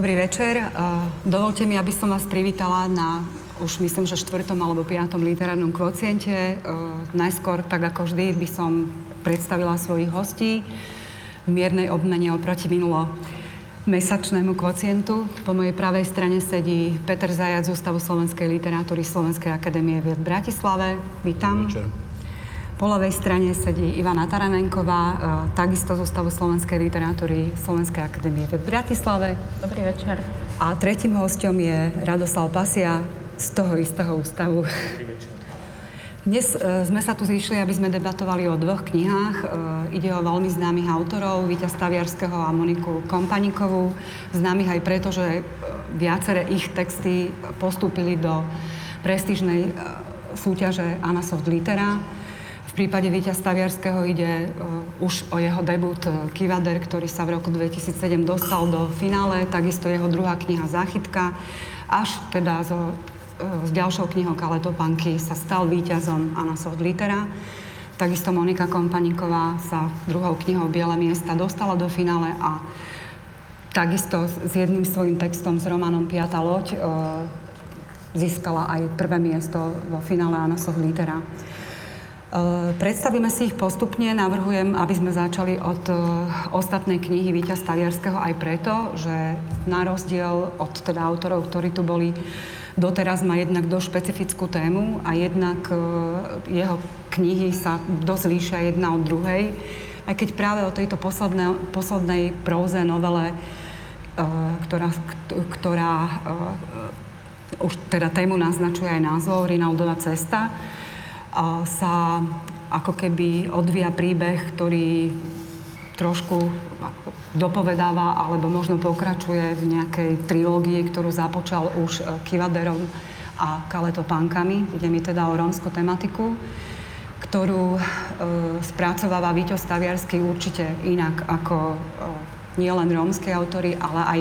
Dobrý večer. Dovolte mi, aby som vás privítala na už myslím, že štvrtom alebo piatom literárnom kvociente. Najskôr, tak ako vždy, by som predstavila svojich hostí v miernej obmene oproti minulo mesačnému kvocientu. Po mojej pravej strane sedí Peter Zajac z Ústavu slovenskej literatúry Slovenskej akadémie v Bratislave. Vítam. Dobrý večer. Po ľavej strane sedí Ivana Taranenková, e, takisto z Ústavu slovenskej literatúry Slovenskej akadémie v Bratislave. Dobrý večer. A tretím hostom je Radoslav Pasia z toho istého ústavu. Dobrý večer. Dnes e, sme sa tu zišli, aby sme debatovali o dvoch knihách. E, ide o veľmi známych autorov, Víťa Staviarského a Moniku Kompanikovú. Známych aj preto, že viaceré ich texty postúpili do prestížnej súťaže Anasoft Litera. V prípade Víťa Staviarského ide uh, už o jeho debut uh, Kivader, ktorý sa v roku 2007 dostal do finále, takisto jeho druhá kniha Záchytka, až teda so, uh, s ďalšou knihou Kaletopanky sa stal víťazom Anasoft Litera. Takisto Monika Kompaniková sa druhou knihou Biele miesta dostala do finále a takisto s jedným svojím textom s romanom Piata loď získala aj prvé miesto vo finále Anasoft Litera. Eh, predstavíme si ich postupne. Navrhujem, aby sme začali od eh, ostatnej knihy Víťa Staviarského aj preto, že na rozdiel od teda autorov, ktorí tu boli doteraz, má jednak dosť špecifickú tému a jednak eh, jeho knihy sa dosť líšia jedna od druhej. Aj keď práve o tejto poslednej, poslednej próze, novele, ktorá, ktorá už teda tému naznačuje aj názov Rinaldova cesta, sa ako keby odvíja príbeh, ktorý trošku dopovedáva alebo možno pokračuje v nejakej trilógii, ktorú započal už e, Kivaderom a Kaletopánkami. Ide mi teda o rómskú tematiku, ktorú e, spracováva Víťo Staviarsky určite inak ako e, nielen rómske autory, ale aj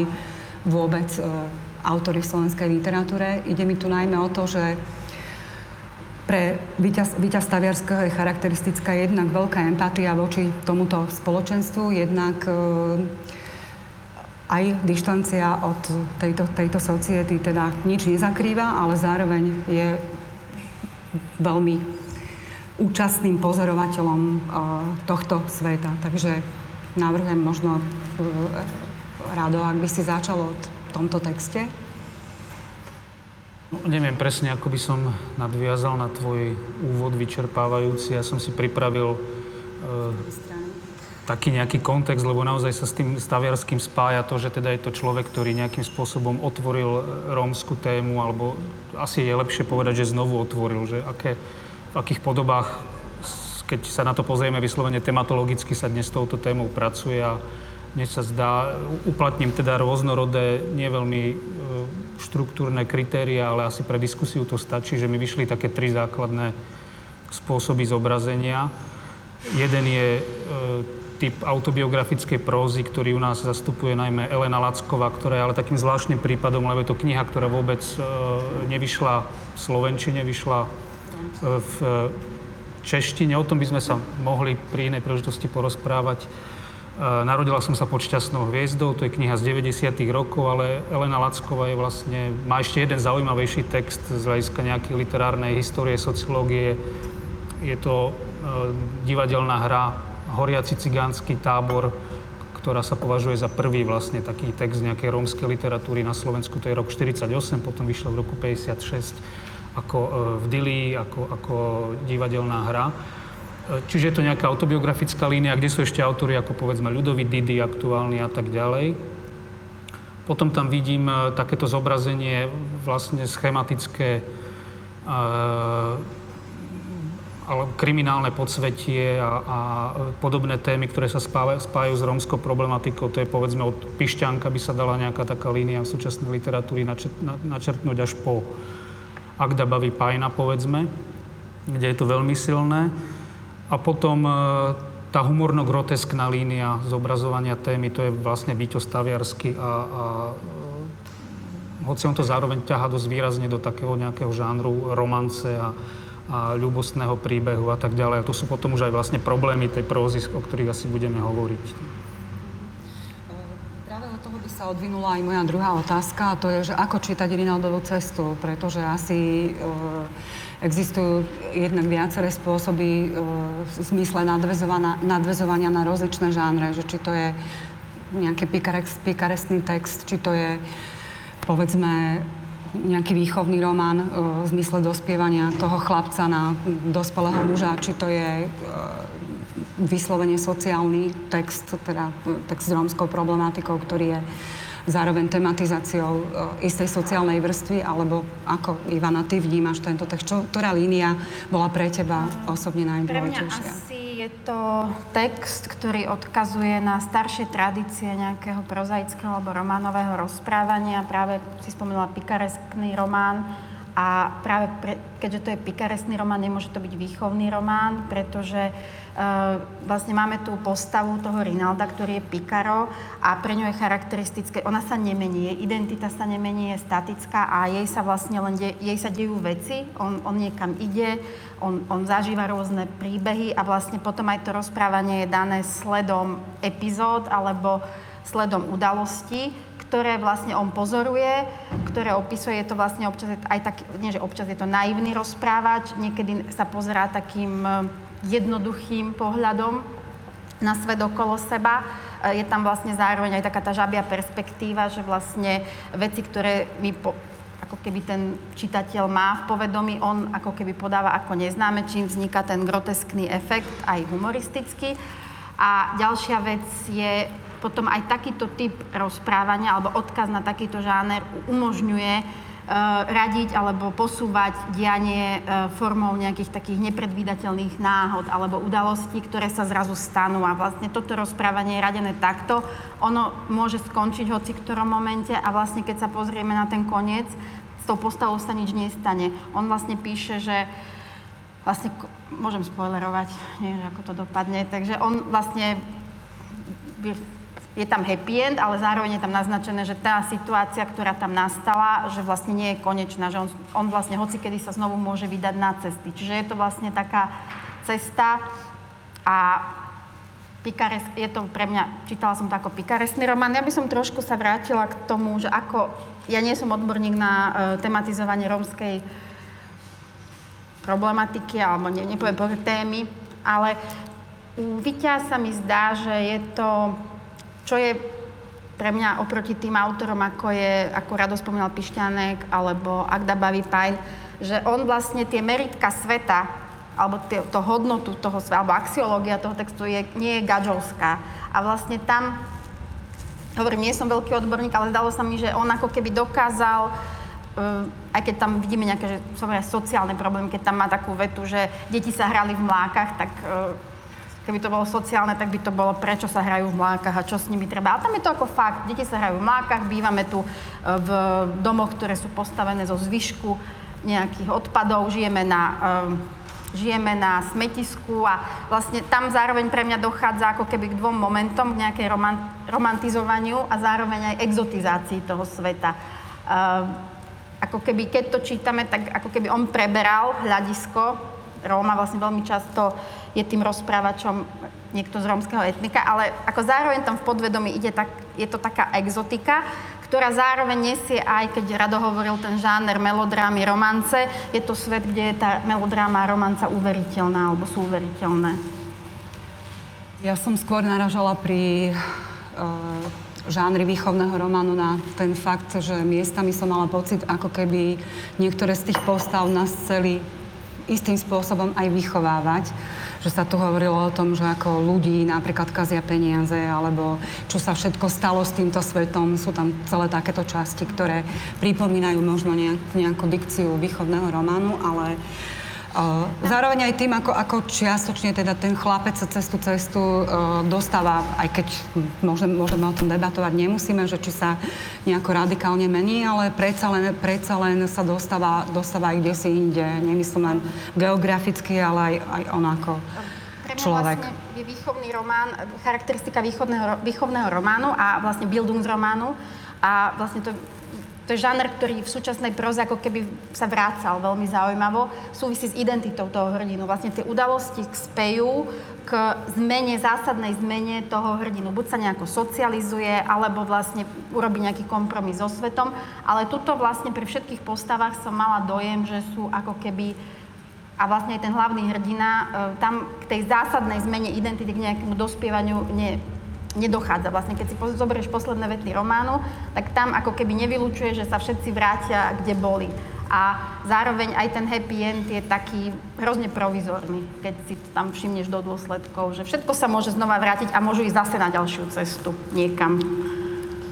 vôbec e, autory v slovenskej literatúre. Ide mi tu najmä o to, že pre víťaz Staviarského je charakteristická jednak veľká empatia voči tomuto spoločenstvu, jednak e, aj dištancia od tejto, tejto society, teda nič nezakrýva, ale zároveň je veľmi účastným pozorovateľom e, tohto sveta. Takže navrhujem možno, Rado, ak by si začal od tomto texte. No, neviem presne, ako by som nadviazal na tvoj úvod vyčerpávajúci. Ja som si pripravil e, taký nejaký kontext, lebo naozaj sa s tým staviarským spája to, že teda je to človek, ktorý nejakým spôsobom otvoril e, rómsku tému, alebo asi je lepšie povedať, že znovu otvoril, že aké, v akých podobách, keď sa na to pozrieme vyslovene tematologicky, sa dnes s touto témou pracuje a mne sa zdá, uplatním teda rôznorodé, nie veľmi e, štruktúrne kritéria, ale asi pre diskusiu to stačí, že mi vyšli také tri základné spôsoby zobrazenia. Jeden je e, typ autobiografickej prózy, ktorý u nás zastupuje najmä Elena Lacková, ktorá je ale takým zvláštnym prípadom, lebo je to kniha, ktorá vôbec e, nevyšla v Slovenčine, vyšla v češtine. O tom by sme sa mohli pri inej príležitosti porozprávať Narodila som sa pod šťastnou hviezdou, to je kniha z 90. rokov, ale Elena Lacková je vlastne, má ešte jeden zaujímavejší text z hľadiska nejakej literárnej histórie, sociológie. Je to e, divadelná hra Horiaci cigánsky tábor, ktorá sa považuje za prvý vlastne taký text nejakej rómskej literatúry na Slovensku. To je rok 48, potom vyšlo v roku 56 ako e, v Dili, ako, ako divadelná hra. Čiže je to nejaká autobiografická línia, kde sú ešte autory ako povedzme Ľudový Didy, aktuálny a tak ďalej. Potom tam vidím e, takéto zobrazenie vlastne schematické ale kriminálne podsvetie a, a podobné témy, ktoré sa spávajú, spájajú s rómskou problematikou. To je povedzme od Pišťanka by sa dala nejaká taká línia v súčasnej literatúry načrt, načrtnúť až po Agda Bavi Pajna, povedzme, kde je to veľmi silné. A potom e, tá humorno-groteskná línia zobrazovania témy, to je vlastne Víťo Staviarsky a, a e, hoci on to zároveň ťaha dosť výrazne do takého nejakého žánru romance a, a ľubostného príbehu a tak ďalej. A to sú potom už aj vlastne problémy tej prózy, o ktorých asi budeme hovoriť. Práve od toho by sa odvinula aj moja druhá otázka a to je, že ako čítať Rinaldovú cestu, pretože asi e, existujú jednak viaceré spôsoby e, v zmysle nadvezovania na rozličné žánre, že či to je nejaký pikarestný text, či to je povedzme nejaký výchovný román e, v zmysle dospievania toho chlapca na dospelého muža, či to je e, vyslovene sociálny text, teda text s rómskou problematikou, ktorý je zároveň tematizáciou e, istej sociálnej vrstvy, alebo ako, Ivana, ty vnímaš tento text? Čo, ktorá línia bola pre teba osobne najdôležitejšia? Je to text, ktorý odkazuje na staršie tradície nejakého prozaického alebo románového rozprávania. Práve si spomenula pikareskný román, a práve pre, keďže to je pikaresný román, nemôže to byť výchovný román, pretože vlastne máme tú postavu toho Rinalda, ktorý je pikaro a pre ňu je charakteristické, ona sa nemení, jej identita sa nemení, je statická a jej sa vlastne len de, jej sa dejú veci, on, on niekam ide, on, on zažíva rôzne príbehy a vlastne potom aj to rozprávanie je dané sledom epizód alebo sledom udalostí ktoré vlastne on pozoruje, ktoré opisuje. Je to vlastne občas aj tak, nie že občas je to naivný rozprávač, niekedy sa pozerá takým e, jednoduchým pohľadom na svet okolo seba. E, je tam vlastne zároveň aj taká tá žabia perspektíva, že vlastne veci, ktoré my po, ako keby ten čitateľ má v povedomí, on ako keby podáva ako neznáme, čím vzniká ten groteskný efekt, aj humoristický. A ďalšia vec je potom aj takýto typ rozprávania alebo odkaz na takýto žáner umožňuje radiť alebo posúvať dianie e, formou nejakých takých nepredvídateľných náhod alebo udalostí, ktoré sa zrazu stanú. A vlastne toto rozprávanie je radené takto. Ono môže skončiť hoci v ktorom momente a vlastne keď sa pozrieme na ten koniec, s tou postavou sa nič nestane. On vlastne píše, že vlastne, môžem spoilerovať, neviem, ako to dopadne, takže on vlastne je tam happy end, ale zároveň je tam naznačené, že tá situácia, ktorá tam nastala, že vlastne nie je konečná, že on, on vlastne hoci kedy sa znovu môže vydať na cesty. Čiže je to vlastne taká cesta a Pikares, je to pre mňa, čítala som to ako pikaresný román. Ja by som trošku sa vrátila k tomu, že ako, ja nie som odborník na uh, tematizovanie rómskej problematiky, alebo ne, nepoviem témy, ale u Vyťa sa mi zdá, že je to čo je pre mňa oproti tým autorom, ako je, ako Rado spomínal Pišťanek, alebo Agda Baví Pajn, že on vlastne tie meritka sveta, alebo tie, to hodnotu toho sveta, alebo axiológia toho textu je, nie je gadžovská. A vlastne tam, hovorím, nie som veľký odborník, ale zdalo sa mi, že on ako keby dokázal uh, aj keď tam vidíme nejaké že, sociálne problémy, keď tam má takú vetu, že deti sa hrali v mlákach, tak uh, Keby to bolo sociálne, tak by to bolo, prečo sa hrajú v mlákach a čo s nimi treba. Ale tam je to ako fakt. Deti sa hrajú v mlákach, bývame tu e, v domoch, ktoré sú postavené zo zvyšku nejakých odpadov, žijeme na, um, žijeme na smetisku a vlastne tam zároveň pre mňa dochádza ako keby k dvom momentom, k nejakej roman- romantizovaniu a zároveň aj exotizácii toho sveta. Um, ako keby, keď to čítame, tak ako keby on preberal hľadisko Róma vlastne veľmi často je tým rozprávačom niekto z rómskeho etnika, ale ako zároveň tam v podvedomí ide tak, je to taká exotika, ktorá zároveň nesie aj, keď Rado hovoril ten žáner melodrámy, romance, je to svet, kde je tá melodráma a romanca uveriteľná, alebo sú uveriteľné. Ja som skôr naražala pri uh, žánri výchovného románu na ten fakt, že miestami som mala pocit, ako keby niektoré z tých postav nás chceli istým spôsobom aj vychovávať. Že sa tu hovorilo o tom, že ako ľudí napríklad kazia peniaze, alebo čo sa všetko stalo s týmto svetom. Sú tam celé takéto časti, ktoré pripomínajú možno nejak, nejakú dikciu výchovného románu, ale Zároveň aj tým, ako, ako čiastočne teda ten chlapec sa cez tú cestu uh, dostáva, aj keď môžeme, môžeme o tom debatovať, nemusíme, že či sa nejako radikálne mení, ale predsa len, predsa len sa dostáva, dostáva aj kde si inde. Nemyslím len geograficky, ale aj, aj on ako človek. Vlastne je výchovný román, charakteristika výchovného, výchovného románu a vlastne Bildungsrománu a vlastne to To je žáner, ktorý v súčasnej proze ako keby sa vrácal veľmi zaujímavo. Súvisí s identitou toho hrdinu. Vlastne tie udalosti spejú k zmene, zásadnej zmene toho hrdinu. Buď sa nejako socializuje, alebo vlastne urobí nejaký kompromis so svetom. Ale tuto vlastne pri všetkých postavách som mala dojem, že sú ako keby a vlastne aj ten hlavný hrdina, e, tam k tej zásadnej zmene identity, k nejakému dospievaniu ne, nedochádza. Vlastne keď si zoberieš posledné vety románu, tak tam ako keby nevylučuje, že sa všetci vrátia, kde boli. A zároveň aj ten happy end je taký hrozne provizorný, keď si to tam všimneš do dôsledkov, že všetko sa môže znova vrátiť a môžu ísť zase na ďalšiu cestu niekam.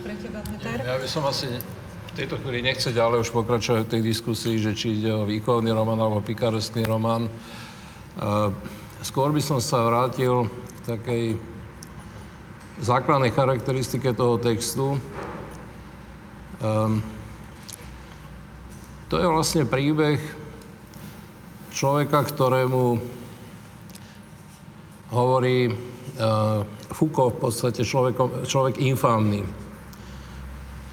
Pre teba, Peter? Ja by som asi v tejto chvíli nechce ďalej už pokračovať v tej diskusii, že či ide o výchovný román alebo pikareskný román. Skôr by som sa vrátil k takej základnej charakteristike toho textu. Um, to je vlastne príbeh človeka, ktorému hovorí uh, Foucault v podstate človek, človek infámny.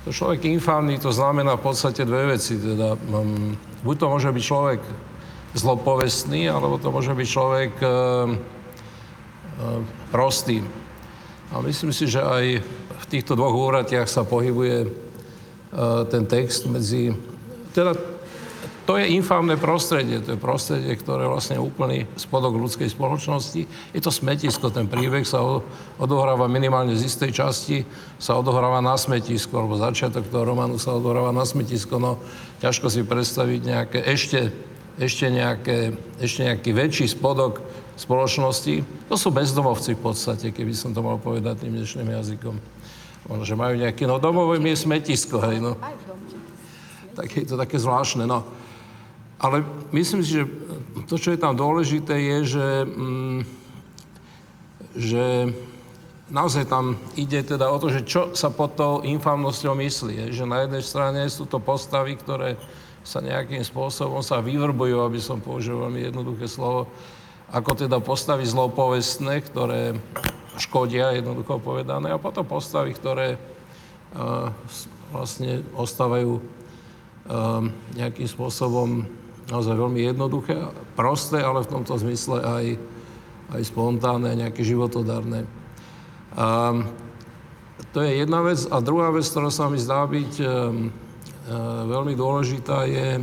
To človek infámny to znamená v podstate dve veci. Teda, um, buď to môže byť človek zlopovestný, alebo to môže byť človek uh, uh, prostý. A myslím si, že aj v týchto dvoch úratiach sa pohybuje uh, ten text medzi... Teda to je infámne prostredie, to je prostredie, ktoré vlastne úplný spodok ľudskej spoločnosti. Je to smetisko, ten príbeh sa odohráva minimálne z istej časti, sa odohráva na smetisko, alebo začiatok toho románu sa odohráva na smetisko, no ťažko si predstaviť nejaké ešte, ešte, nejaké, ešte nejaký väčší spodok spoločnosti. To sú bezdomovci v podstate, keby som to mal povedať tým dnešným jazykom. Možno, že majú nejaké, no domové je smetisko, hej, no. Tak je to také zvláštne, no. Ale myslím si, že to, čo je tam dôležité, je, že, mm, že naozaj tam ide teda o to, že čo sa pod tou infamnosťou myslí. Je, že na jednej strane sú to postavy, ktoré sa nejakým spôsobom sa vyvrbujú, aby som použil veľmi jednoduché slovo, ako teda postavy zlopovestné, ktoré škodia, jednoducho povedané, a potom postavy, ktoré uh, vlastne ostávajú uh, nejakým spôsobom naozaj veľmi jednoduché, prosté, ale v tomto zmysle aj, aj spontánne, nejaké životodárne. Um, to je jedna vec. A druhá vec, ktorá sa mi zdá byť um, uh, veľmi dôležitá, je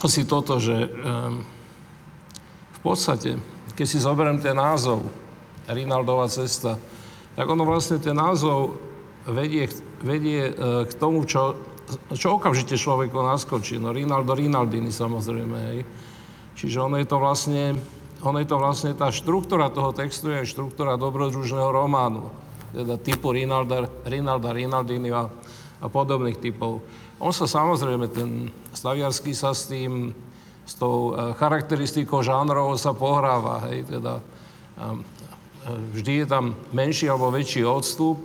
asi toto, že um, v podstate, keď si zoberiem ten názov Rinaldová cesta, tak ono vlastne ten názov vedie, vedie uh, k tomu, čo, čo okamžite človeku naskočí. No Rinaldo Rinaldini samozrejme, hej. Čiže ono je to vlastne, ono je to vlastne tá štruktúra toho textu je štruktúra dobrodružného románu. Teda typu Rinalda, Rinalda Rinaldini a podobných typov. On sa samozrejme, ten Staviarský sa s tým, s tou e, charakteristikou žánrov sa pohráva, hej, teda vždy je tam menší alebo väčší odstup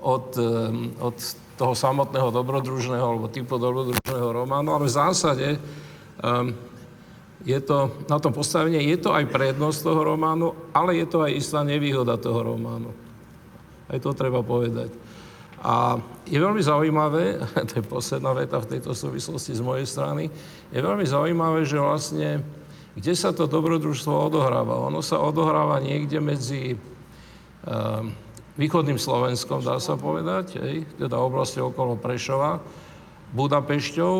od, e, od toho samotného dobrodružného alebo typu dobrodružného románu, ale v zásade je to, na tom postavenie je to aj prednosť toho románu, ale je to aj istá nevýhoda toho románu. Aj to treba povedať. A je veľmi zaujímavé, to je posledná veta v tejto súvislosti z mojej strany, je veľmi zaujímavé, že vlastne, kde sa to dobrodružstvo odohráva? Ono sa odohráva niekde medzi um, východným Slovenskom, dá sa povedať, hej, teda oblasti okolo Prešova, Budapešťou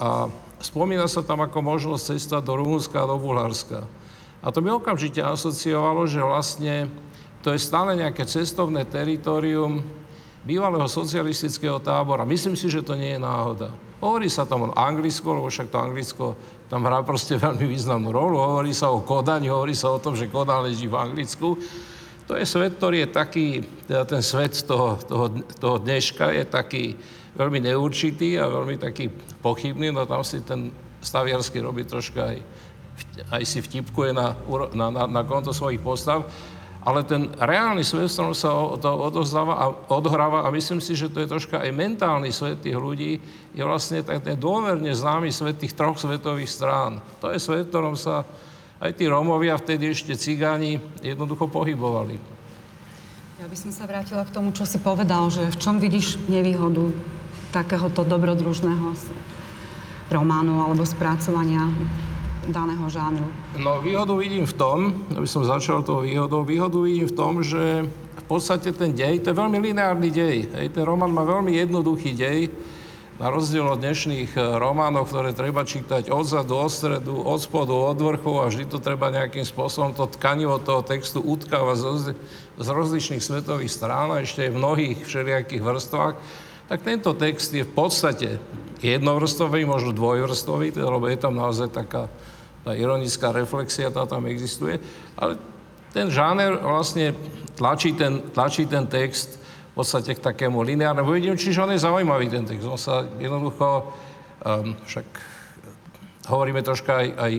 a spomína sa tam ako možnosť cesta do Rumunska a do Bulharska. A to mi okamžite asociovalo, že vlastne to je stále nejaké cestovné teritorium bývalého socialistického tábora. Myslím si, že to nie je náhoda. Hovorí sa tam o Anglicku, lebo však to Anglicko tam hrá proste veľmi významnú rolu. Hovorí sa o Kodani, hovorí sa o tom, že Kodan leží v Anglicku. To je svet, ktorý je taký, teda ten svet toho, toho, toho dneška je taký veľmi neurčitý a veľmi taký pochybný, no tam si ten Staviarsky robí troška aj, aj si vtipkuje na, na, na, na konto svojich postav ale ten reálny svet, v ktorom sa to odozdáva a odhráva, a myslím si, že to je troška aj mentálny svet tých ľudí, je vlastne ten dôverne známy svet tých troch svetových strán. To je svet, v ktorom sa aj tí Rómovia, vtedy ešte cigáni, jednoducho pohybovali. Ja by som sa vrátila k tomu, čo si povedal, že v čom vidíš nevýhodu takéhoto dobrodružného románu alebo spracovania daného žánru? No výhodu vidím v tom, aby som začal tou výhodou, výhodu vidím v tom, že v podstate ten dej, to je veľmi lineárny dej. Hej, ten román má veľmi jednoduchý dej, na rozdiel od dnešných e, románov, ktoré treba čítať od zadu, od stredu, od spodu, od vrchu a vždy to treba nejakým spôsobom, to tkanivo toho textu utkáva z, z rozličných svetových strán a ešte aj v mnohých všelijakých vrstvách, tak tento text je v podstate jednovrstový, možno dvojvrstový, lebo je tam naozaj taká tá ironická reflexia, tá tam existuje, ale ten žáner vlastne tlačí ten, tlačí ten text v podstate k takému lineárnemu videniu, čiže on je zaujímavý ten text. On sa jednoducho, um, však hovoríme troška aj, aj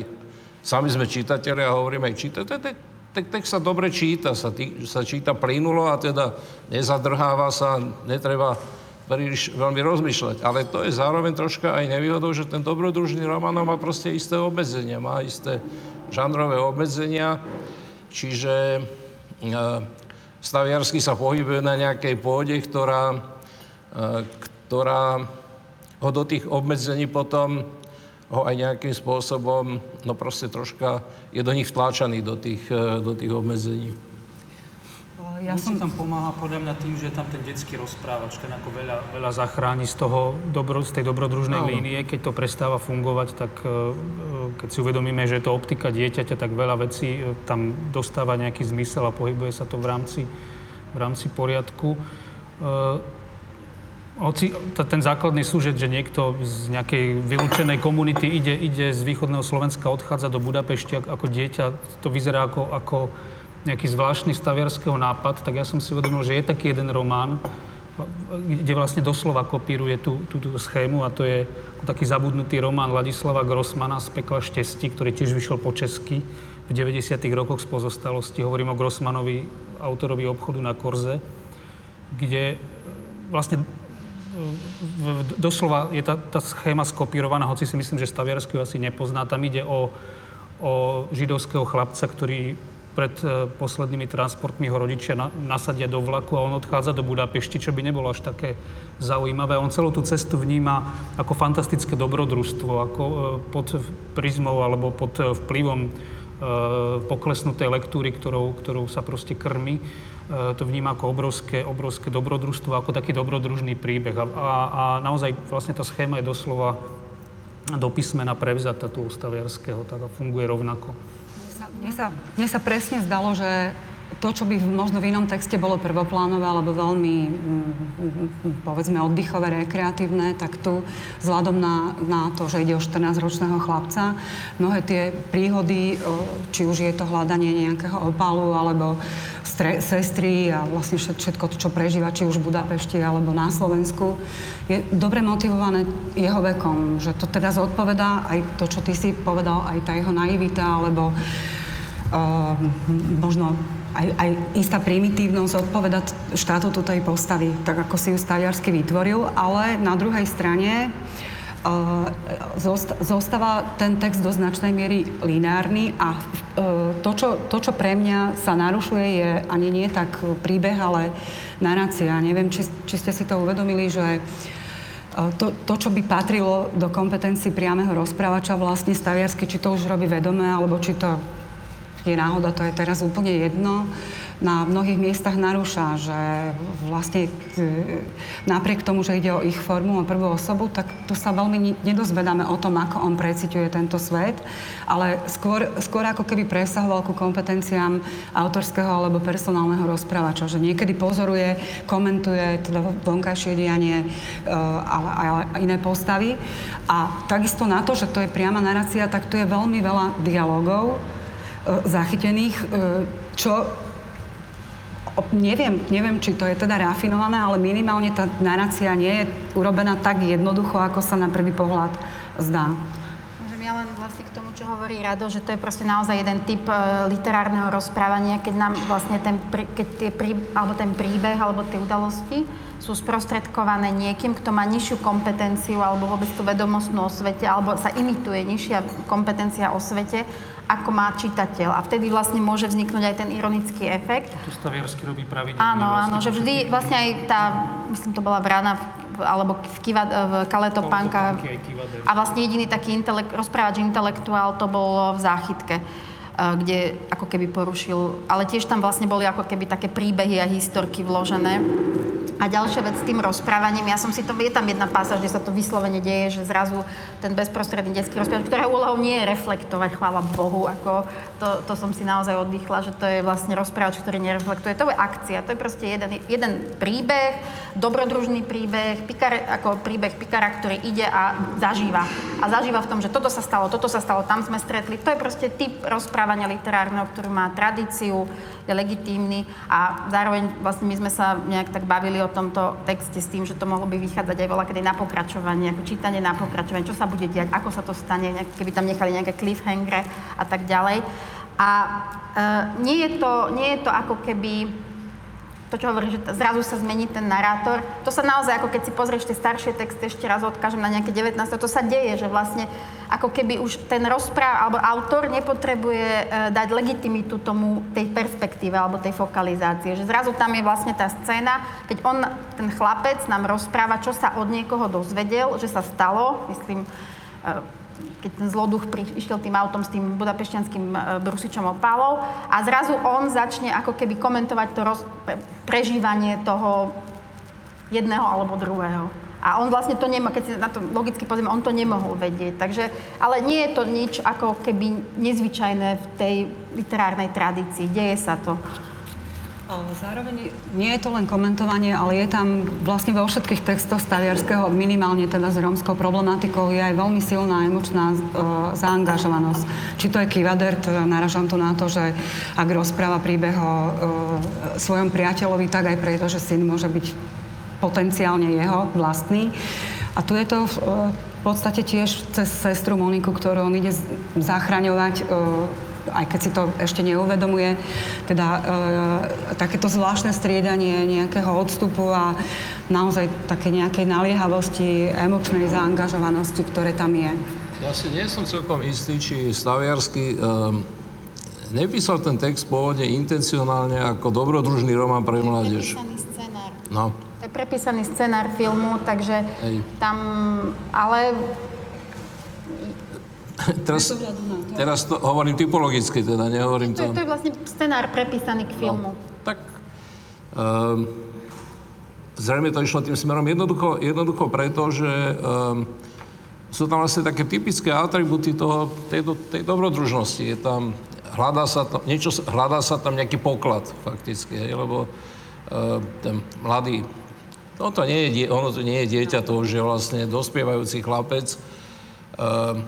sami sme čitateľi a hovoríme aj čitateľi, ten, ten text sa dobre číta, sa, tý, sa číta plynulo a teda nezadrháva sa, netreba príliš veľmi rozmýšľať. Ale to je zároveň troška aj nevýhodou, že ten dobrodružný román má proste isté obmedzenia, má isté žánrové obmedzenia, čiže uh, Staviarsky sa pohybuje na nejakej pôde, ktorá, e, ktorá ho do tých obmedzení potom ho aj nejakým spôsobom, no proste troška je do nich vtláčaný, do tých, e, do tých obmedzení. Ja som... tam pomáha podľa mňa tým, že je tam ten detský rozprávač, ten ako veľa, veľa zachráni z, toho dobro, z tej dobrodružnej no. línie. Keď to prestáva fungovať, tak e, keď si uvedomíme, že je to optika dieťaťa, tak veľa vecí e, tam dostáva nejaký zmysel a pohybuje sa to v rámci, v rámci poriadku. E, hoci ten základný súžet, že niekto z nejakej vylúčenej komunity ide, ide z východného Slovenska, odchádza do Budapešti ako dieťa, to vyzerá ako, ako nejaký zvláštny staviarského nápad, tak ja som si uvedomil, že je taký jeden román, kde vlastne doslova kopíruje tú, tú, schému a to je taký zabudnutý román Ladislava Grossmana z Pekla štesti, ktorý tiež vyšiel po česky v 90. rokoch z pozostalosti. Hovorím o Grossmanovi, autorovi obchodu na Korze, kde vlastne doslova je tá, tá schéma skopírovaná, hoci si myslím, že Staviarsky asi nepozná. Tam ide o, o židovského chlapca, ktorý pred e, poslednými transportmi ho rodičia nasadia do vlaku a on odchádza do Budapešti, čo by nebolo až také zaujímavé. On celú tú cestu vníma ako fantastické dobrodružstvo, ako e, pod prizmou alebo pod e, vplyvom poklesnutej lektúry, ktorou, ktorou sa proste krmi. To vníma ako obrovské, obrovské dobrodružstvo, ako taký dobrodružný príbeh. A, a, a naozaj vlastne tá schéma je doslova do písmena prevzatá tu Staviarského, tak funguje rovnako. Mne sa, mne sa presne zdalo, že to, čo by možno v inom texte bolo prvoplánové alebo veľmi, mm, povedzme, oddychové, rekreatívne, tak tu vzhľadom na, na to, že ide o 14-ročného chlapca, mnohé tie príhody, či už je to hľadanie nejakého opalu alebo stre, sestry a vlastne všetko, čo prežíva, či už v Budapešti alebo na Slovensku, je dobre motivované jeho vekom, že to teda zodpovedá aj to, čo ty si povedal, aj tá jeho naivita alebo možno aj, aj istá primitívnosť odpovedať štátu tej postavy, tak ako si ju Staliarsky vytvoril, ale na druhej strane zostáva ten text do značnej miery lineárny a uh, to, čo, to, čo pre mňa sa narušuje, je ani nie tak príbeh, ale narácia. Neviem, či, či ste si to uvedomili, že uh, to, to, čo by patrilo do kompetencií priameho rozprávača, vlastne Staviarsky, či to už robí vedome, alebo či to je náhoda, to je teraz úplne jedno, na mnohých miestach narúša, že vlastne e, napriek tomu, že ide o ich formu a prvú osobu, tak tu sa veľmi nedozvedáme o tom, ako on preciťuje tento svet, ale skôr, skôr ako keby presahoval ku kompetenciám autorského alebo personálneho rozprávača, že niekedy pozoruje, komentuje teda vonkajšie dianie e, a, a iné postavy. A takisto na to, že to je priama narácia, tak tu je veľmi veľa dialogov, zachytených, e, čo neviem, neviem, či to je teda rafinované, ale minimálne tá narácia nie je urobená tak jednoducho, ako sa na prvý pohľad zdá. Môžem ja len vlastne k tomu, čo hovorí Rado, že to je proste naozaj jeden typ uh, literárneho rozprávania, keď nám vlastne ten, keď tie prí, alebo ten príbeh alebo tie udalosti sú sprostredkované niekým, kto má nižšiu kompetenciu alebo vôbec tú vedomostnú o svete, alebo sa imituje nižšia kompetencia o svete, ako má čitateľ. A vtedy vlastne môže vzniknúť aj ten ironický efekt. Tu Staviarsky robí pravidelne. Áno, áno, že vždy vlastne aj tá, myslím, to bola Vrana alebo v, kiva, v Kaletopánka. A vlastne jediný taký intelekt, rozprávač intelektuál to bol v záchytke kde ako keby porušil, ale tiež tam vlastne boli ako keby také príbehy a historky vložené. A ďalšia vec s tým rozprávaním, ja som si to, je tam jedna pása, že sa to vyslovene deje, že zrazu ten bezprostredný detský rozprávač, ktorého úlohou nie je reflektovať, chvála Bohu, ako to, to som si naozaj oddychla, že to je vlastne rozprávač, ktorý nereflektuje. To je akcia, to je proste jeden, jeden príbeh, dobrodružný príbeh, pikar, ako príbeh Pikara, ktorý ide a zažíva. A zažíva v tom, že toto sa stalo, toto sa stalo, tam sme stretli. To je proste typ rozprávania literárneho, ktorý má tradíciu, je legitímny a zároveň vlastne my sme sa nejak tak bavili o tomto texte s tým, že to mohlo by vychádzať aj voľa kedy na pokračovanie, ako čítanie na pokračovanie, čo sa bude diať, ako sa to stane, keby tam nechali nejaké cliffhangre a tak ďalej. A e, nie, je to, nie je to ako keby to, čo hovorí, že zrazu sa zmení ten narátor. To sa naozaj, ako keď si pozrieš tie staršie texty, ešte raz odkážem na nejaké 19. To sa deje, že vlastne ako keby už ten rozpráv, alebo autor nepotrebuje e, dať legitimitu tomu, tej perspektíve alebo tej fokalizácie. Že zrazu tam je vlastne tá scéna, keď on, ten chlapec nám rozpráva, čo sa od niekoho dozvedel, že sa stalo, myslím, e, keď ten zloduch pri, tým autom s tým budapešťanským e, brusičom opálov a zrazu on začne ako keby komentovať to roz, prežívanie toho jedného alebo druhého. A on vlastne to nemá, keď si na to logicky pozrieme, on to nemohol vedieť. Takže, ale nie je to nič ako keby nezvyčajné v tej literárnej tradícii. Deje sa to. Zároveň nie je to len komentovanie, ale je tam vlastne vo všetkých textoch Staviarského, minimálne teda s rómskou problematikou, je aj veľmi silná emočná uh, zaangažovanosť. Či to je Kivadert, naražam to na to, že ak rozpráva príbeh o uh, svojom priateľovi, tak aj preto, že syn môže byť potenciálne jeho vlastný. A tu je to uh, v podstate tiež cez sestru Moniku, ktorú on ide zachraňovať aj keď si to ešte neuvedomuje, teda e, takéto zvláštne striedanie nejakého odstupu a naozaj také nejakej naliehavosti, emočnej zaangažovanosti, ktoré tam je. Ja si nie som celkom istý, či Staviarsky um, nepísal ten text pôvodne intencionálne ako dobrodružný román pre mládež. Prepísaný scenár. No. To je prepísaný scenár filmu, takže Hej. tam, ale teraz, teraz to hovorím typologicky, teda nehovorím to. To, to je vlastne scenár prepísaný k no, filmu. No, tak um, zrejme to išlo tým smerom jednoducho, jednoducho preto, že um, sú tam vlastne také typické atributy toho, tej, tej dobrodružnosti. Je tam, hľadá sa tam, niečo, hľadá sa tam nejaký poklad fakticky, hej, lebo uh, ten mladý, no to nie je, ono to nie je dieťa, to už je vlastne dospievajúci chlapec, uh,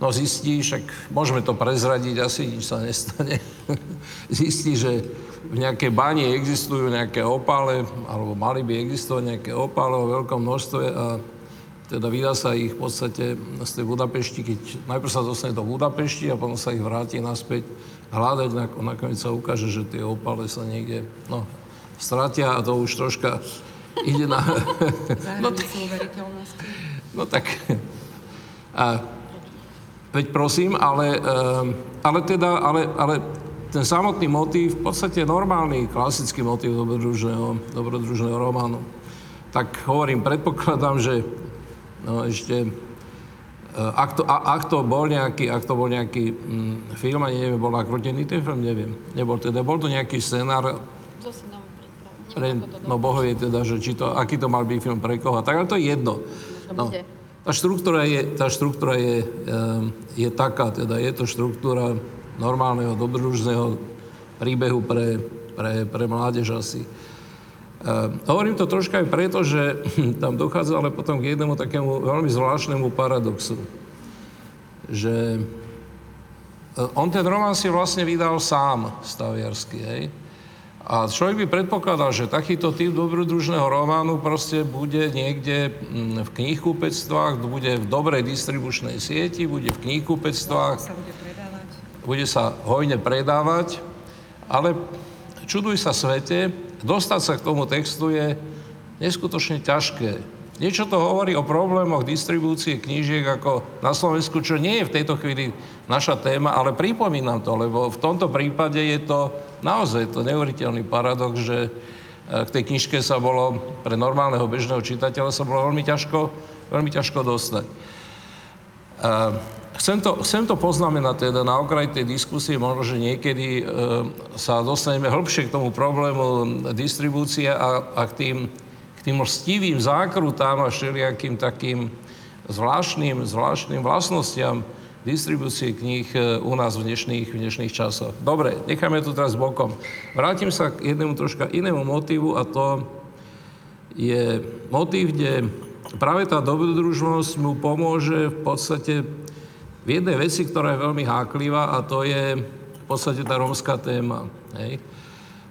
No zistí, však môžeme to prezradiť, asi nič sa nestane. zistí, že v nejakej bani existujú nejaké opále, alebo mali by existovať nejaké opále o veľkom množstve a teda vydá sa ich v podstate z tej Budapešti, keď najprv sa dostane do Budapešti a potom sa ich vráti naspäť hľadať, nakoniec sa ukáže, že tie opále sa niekde, no, stratia a to už troška ide na... no, no tak... A Veď prosím, ale, ehm, ale teda, ale, ale ten samotný motív, v podstate normálny, klasický motív dobrodružného, dobrodružného románu. Tak hovorím, predpokladám, že no ešte, eh, ak to, ak to bol nejaký, ak to bol nejaký mm, film, ani neviem, bol nakrútený ten film, neviem. Nebol teda, bol to nejaký scenár, pre, no Boh vie teda, že či to, aký to mal byť film pre koho. Tak ale to je jedno. No. Tá štruktúra je, tá štruktúra je, ehm, je taká, teda je to štruktúra normálneho, dobrodružného príbehu pre, pre, pre mládež asi. Uh, hovorím to troška aj preto, že tam dochádza ale potom k jednému takému veľmi zvláštnemu paradoxu. Že uh, on ten román si vlastne vydal sám, Staviarsky, hej? A človek by predpokladal, že takýto typ dobrodružného románu proste bude niekde mm, v knihkupectvách, bude v dobrej distribučnej sieti, bude v knihkupectvách, Sa bude predávať. bude sa hojne predávať, ale čuduj sa svete, dostať sa k tomu textu je neskutočne ťažké. Niečo to hovorí o problémoch distribúcie knížiek ako na Slovensku, čo nie je v tejto chvíli naša téma, ale pripomínam to, lebo v tomto prípade je to naozaj to neuveriteľný paradox, že e, k tej knižke sa bolo pre normálneho bežného čitateľa sa bolo veľmi ťažko, veľmi ťažko dostať. Chcem to, chcem to poznamenať teda na okraj tej diskusie, možno, že niekedy e, sa dostaneme hĺbšie k tomu problému distribúcie a, a k tým k tým stivým zákrutám a všelijakým takým zvláštnym, zvláštnym vlastnostiam distribúcie kníh e, u nás v dnešných, v dnešných časoch. Dobre, necháme to teraz bokom. Vrátim sa k jednému troška inému motivu a to je motív, kde práve tá dobrodružnosť mu pomôže v podstate v jednej veci, ktorá je veľmi háklivá a to je v podstate tá rómska téma. Hej?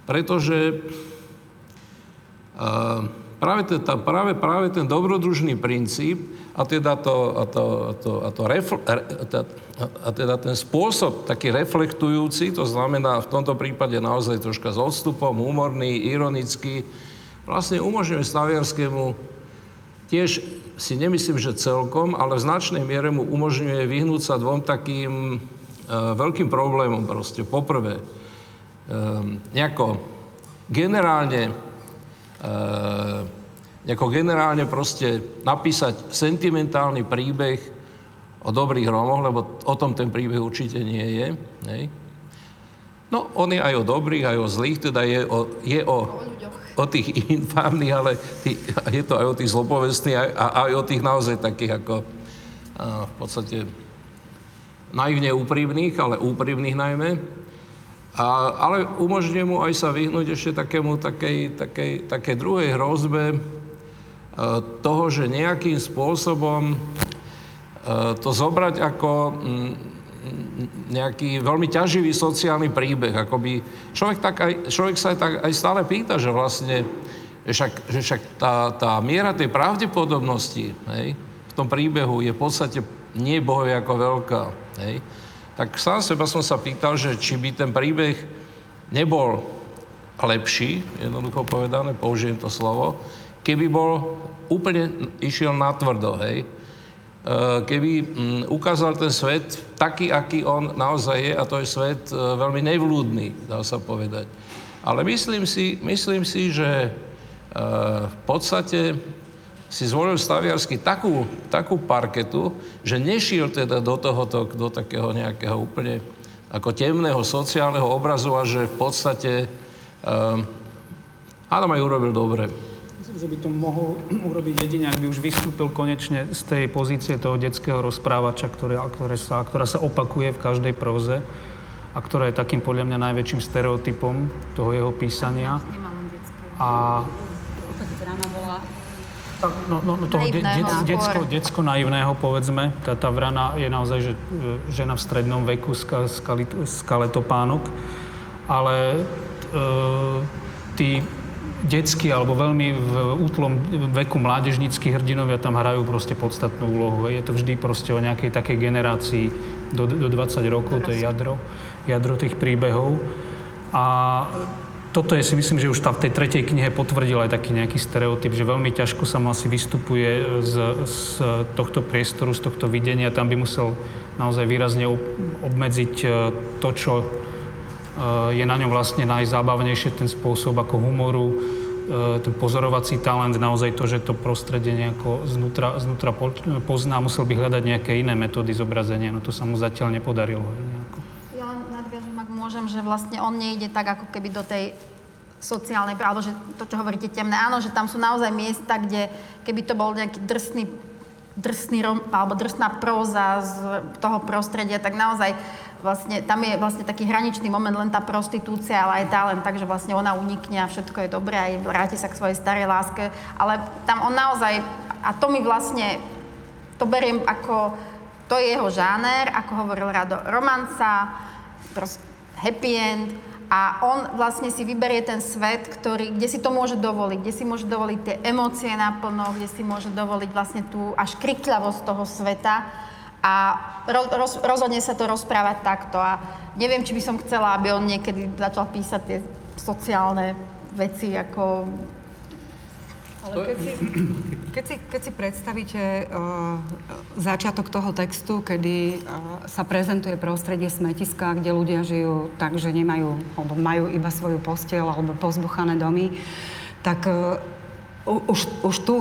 Pretože uh, práve, ten, tá, práve, práve ten dobrodružný princíp a teda, to, a to, a to, a to refl, a, teda ten spôsob taký reflektujúci, to znamená v tomto prípade naozaj troška s odstupom, humorný, ironický, vlastne umožňuje Staviarskému tiež si nemyslím, že celkom, ale v značnej miere mu umožňuje vyhnúť sa dvom takým e, veľkým problémom proste. Poprvé, e, nejako generálne Ehm, nejako generálne proste napísať sentimentálny príbeh o dobrých Rómoch, lebo o tom ten príbeh určite nie je. Hej. No, on je aj o dobrých, aj o zlých, teda je o, je o, o tých infámnych, ale tý, je to aj o tých zlopovestných, aj, a aj o tých naozaj takých ako a, v podstate naivne úprimných, ale úprimných najmä. A, ale umožňuje mu aj sa vyhnúť ešte takému, takej, takej, takej druhej hrozbe toho, že nejakým spôsobom e, to zobrať ako mm, nejaký veľmi ťaživý sociálny príbeh. Akoby človek, tak aj, človek sa aj, tak aj stále pýta, že vlastne že však, že však tá, tá miera tej pravdepodobnosti hej, v tom príbehu je v podstate nie bohovie ako veľká. Hej tak sám seba som sa pýtal, že či by ten príbeh nebol lepší, jednoducho povedané, použijem to slovo, keby bol úplne išiel na tvrdo, hej. E, keby mm, ukázal ten svet taký, aký on naozaj je, a to je svet e, veľmi nevlúdny, dá sa povedať. Ale myslím si, myslím si že e, v podstate si zvolil Staviarsky takú, takú parketu, že nešiel teda do tohoto, do takého nejakého úplne ako temného sociálneho obrazu a že v podstate um, Adam aj urobil dobre. Myslím, že by to mohol urobiť jedine, ak by už vystúpil konečne z tej pozície toho detského rozprávača, ktoré, ktoré sa, ktorá sa opakuje v každej proze a ktorá je takým podľa mňa najväčším stereotypom toho jeho písania. A tak, no, no, no toho de, de, decko, decko naivného, povedzme. Tá, tá vrana je naozaj že, e, žena v strednom veku, ska, skali, skaletopánok. Ale e, tí detskí alebo veľmi v útlom veku mládežníckí hrdinovia tam hrajú proste podstatnú úlohu. Je to vždy proste o nejakej takej generácii do, do 20 rokov, to je jadro, jadro tých príbehov. A toto je si myslím, že už tá v tej tretej knihe potvrdil aj taký nejaký stereotyp, že veľmi ťažko sa mu asi vystupuje z, z tohto priestoru, z tohto videnia. Tam by musel naozaj výrazne obmedziť e, to, čo je na ňom vlastne najzábavnejšie, ten spôsob ako humoru, e, ten pozorovací talent, naozaj to, že to prostredie nejako znútra, znútra pozná, musel by hľadať nejaké iné metódy zobrazenia, no to sa mu zatiaľ nepodarilo. Nejako môžem, že vlastne on nejde tak ako keby do tej sociálnej, alebo že to, čo hovoríte temné, áno, že tam sú naozaj miesta, kde keby to bol nejaký drsný, drsný rom, alebo drsná próza z toho prostredia, tak naozaj vlastne, tam je vlastne taký hraničný moment len tá prostitúcia, ale aj tá len tak, že vlastne ona unikne a všetko je dobré aj vráti sa k svojej starej láske, ale tam on naozaj, a to mi vlastne, to beriem ako, to je jeho žáner, ako hovoril Rado, romanca, proste happy end A on vlastne si vyberie ten svet, ktorý, kde si to môže dovoliť, kde si môže dovoliť tie emócie naplno, kde si môže dovoliť vlastne tú až krikľavosť toho sveta. A roz, rozhodne sa to rozprávať takto. A neviem, či by som chcela, aby on niekedy začal písať tie sociálne veci, ako ale keď si, keď si, keď si predstavíte uh, začiatok toho textu, kedy uh, sa prezentuje prostredie smetiska, kde ľudia žijú tak, že nemajú, alebo majú iba svoju postiel alebo pozbuchané domy, tak uh, už, už tu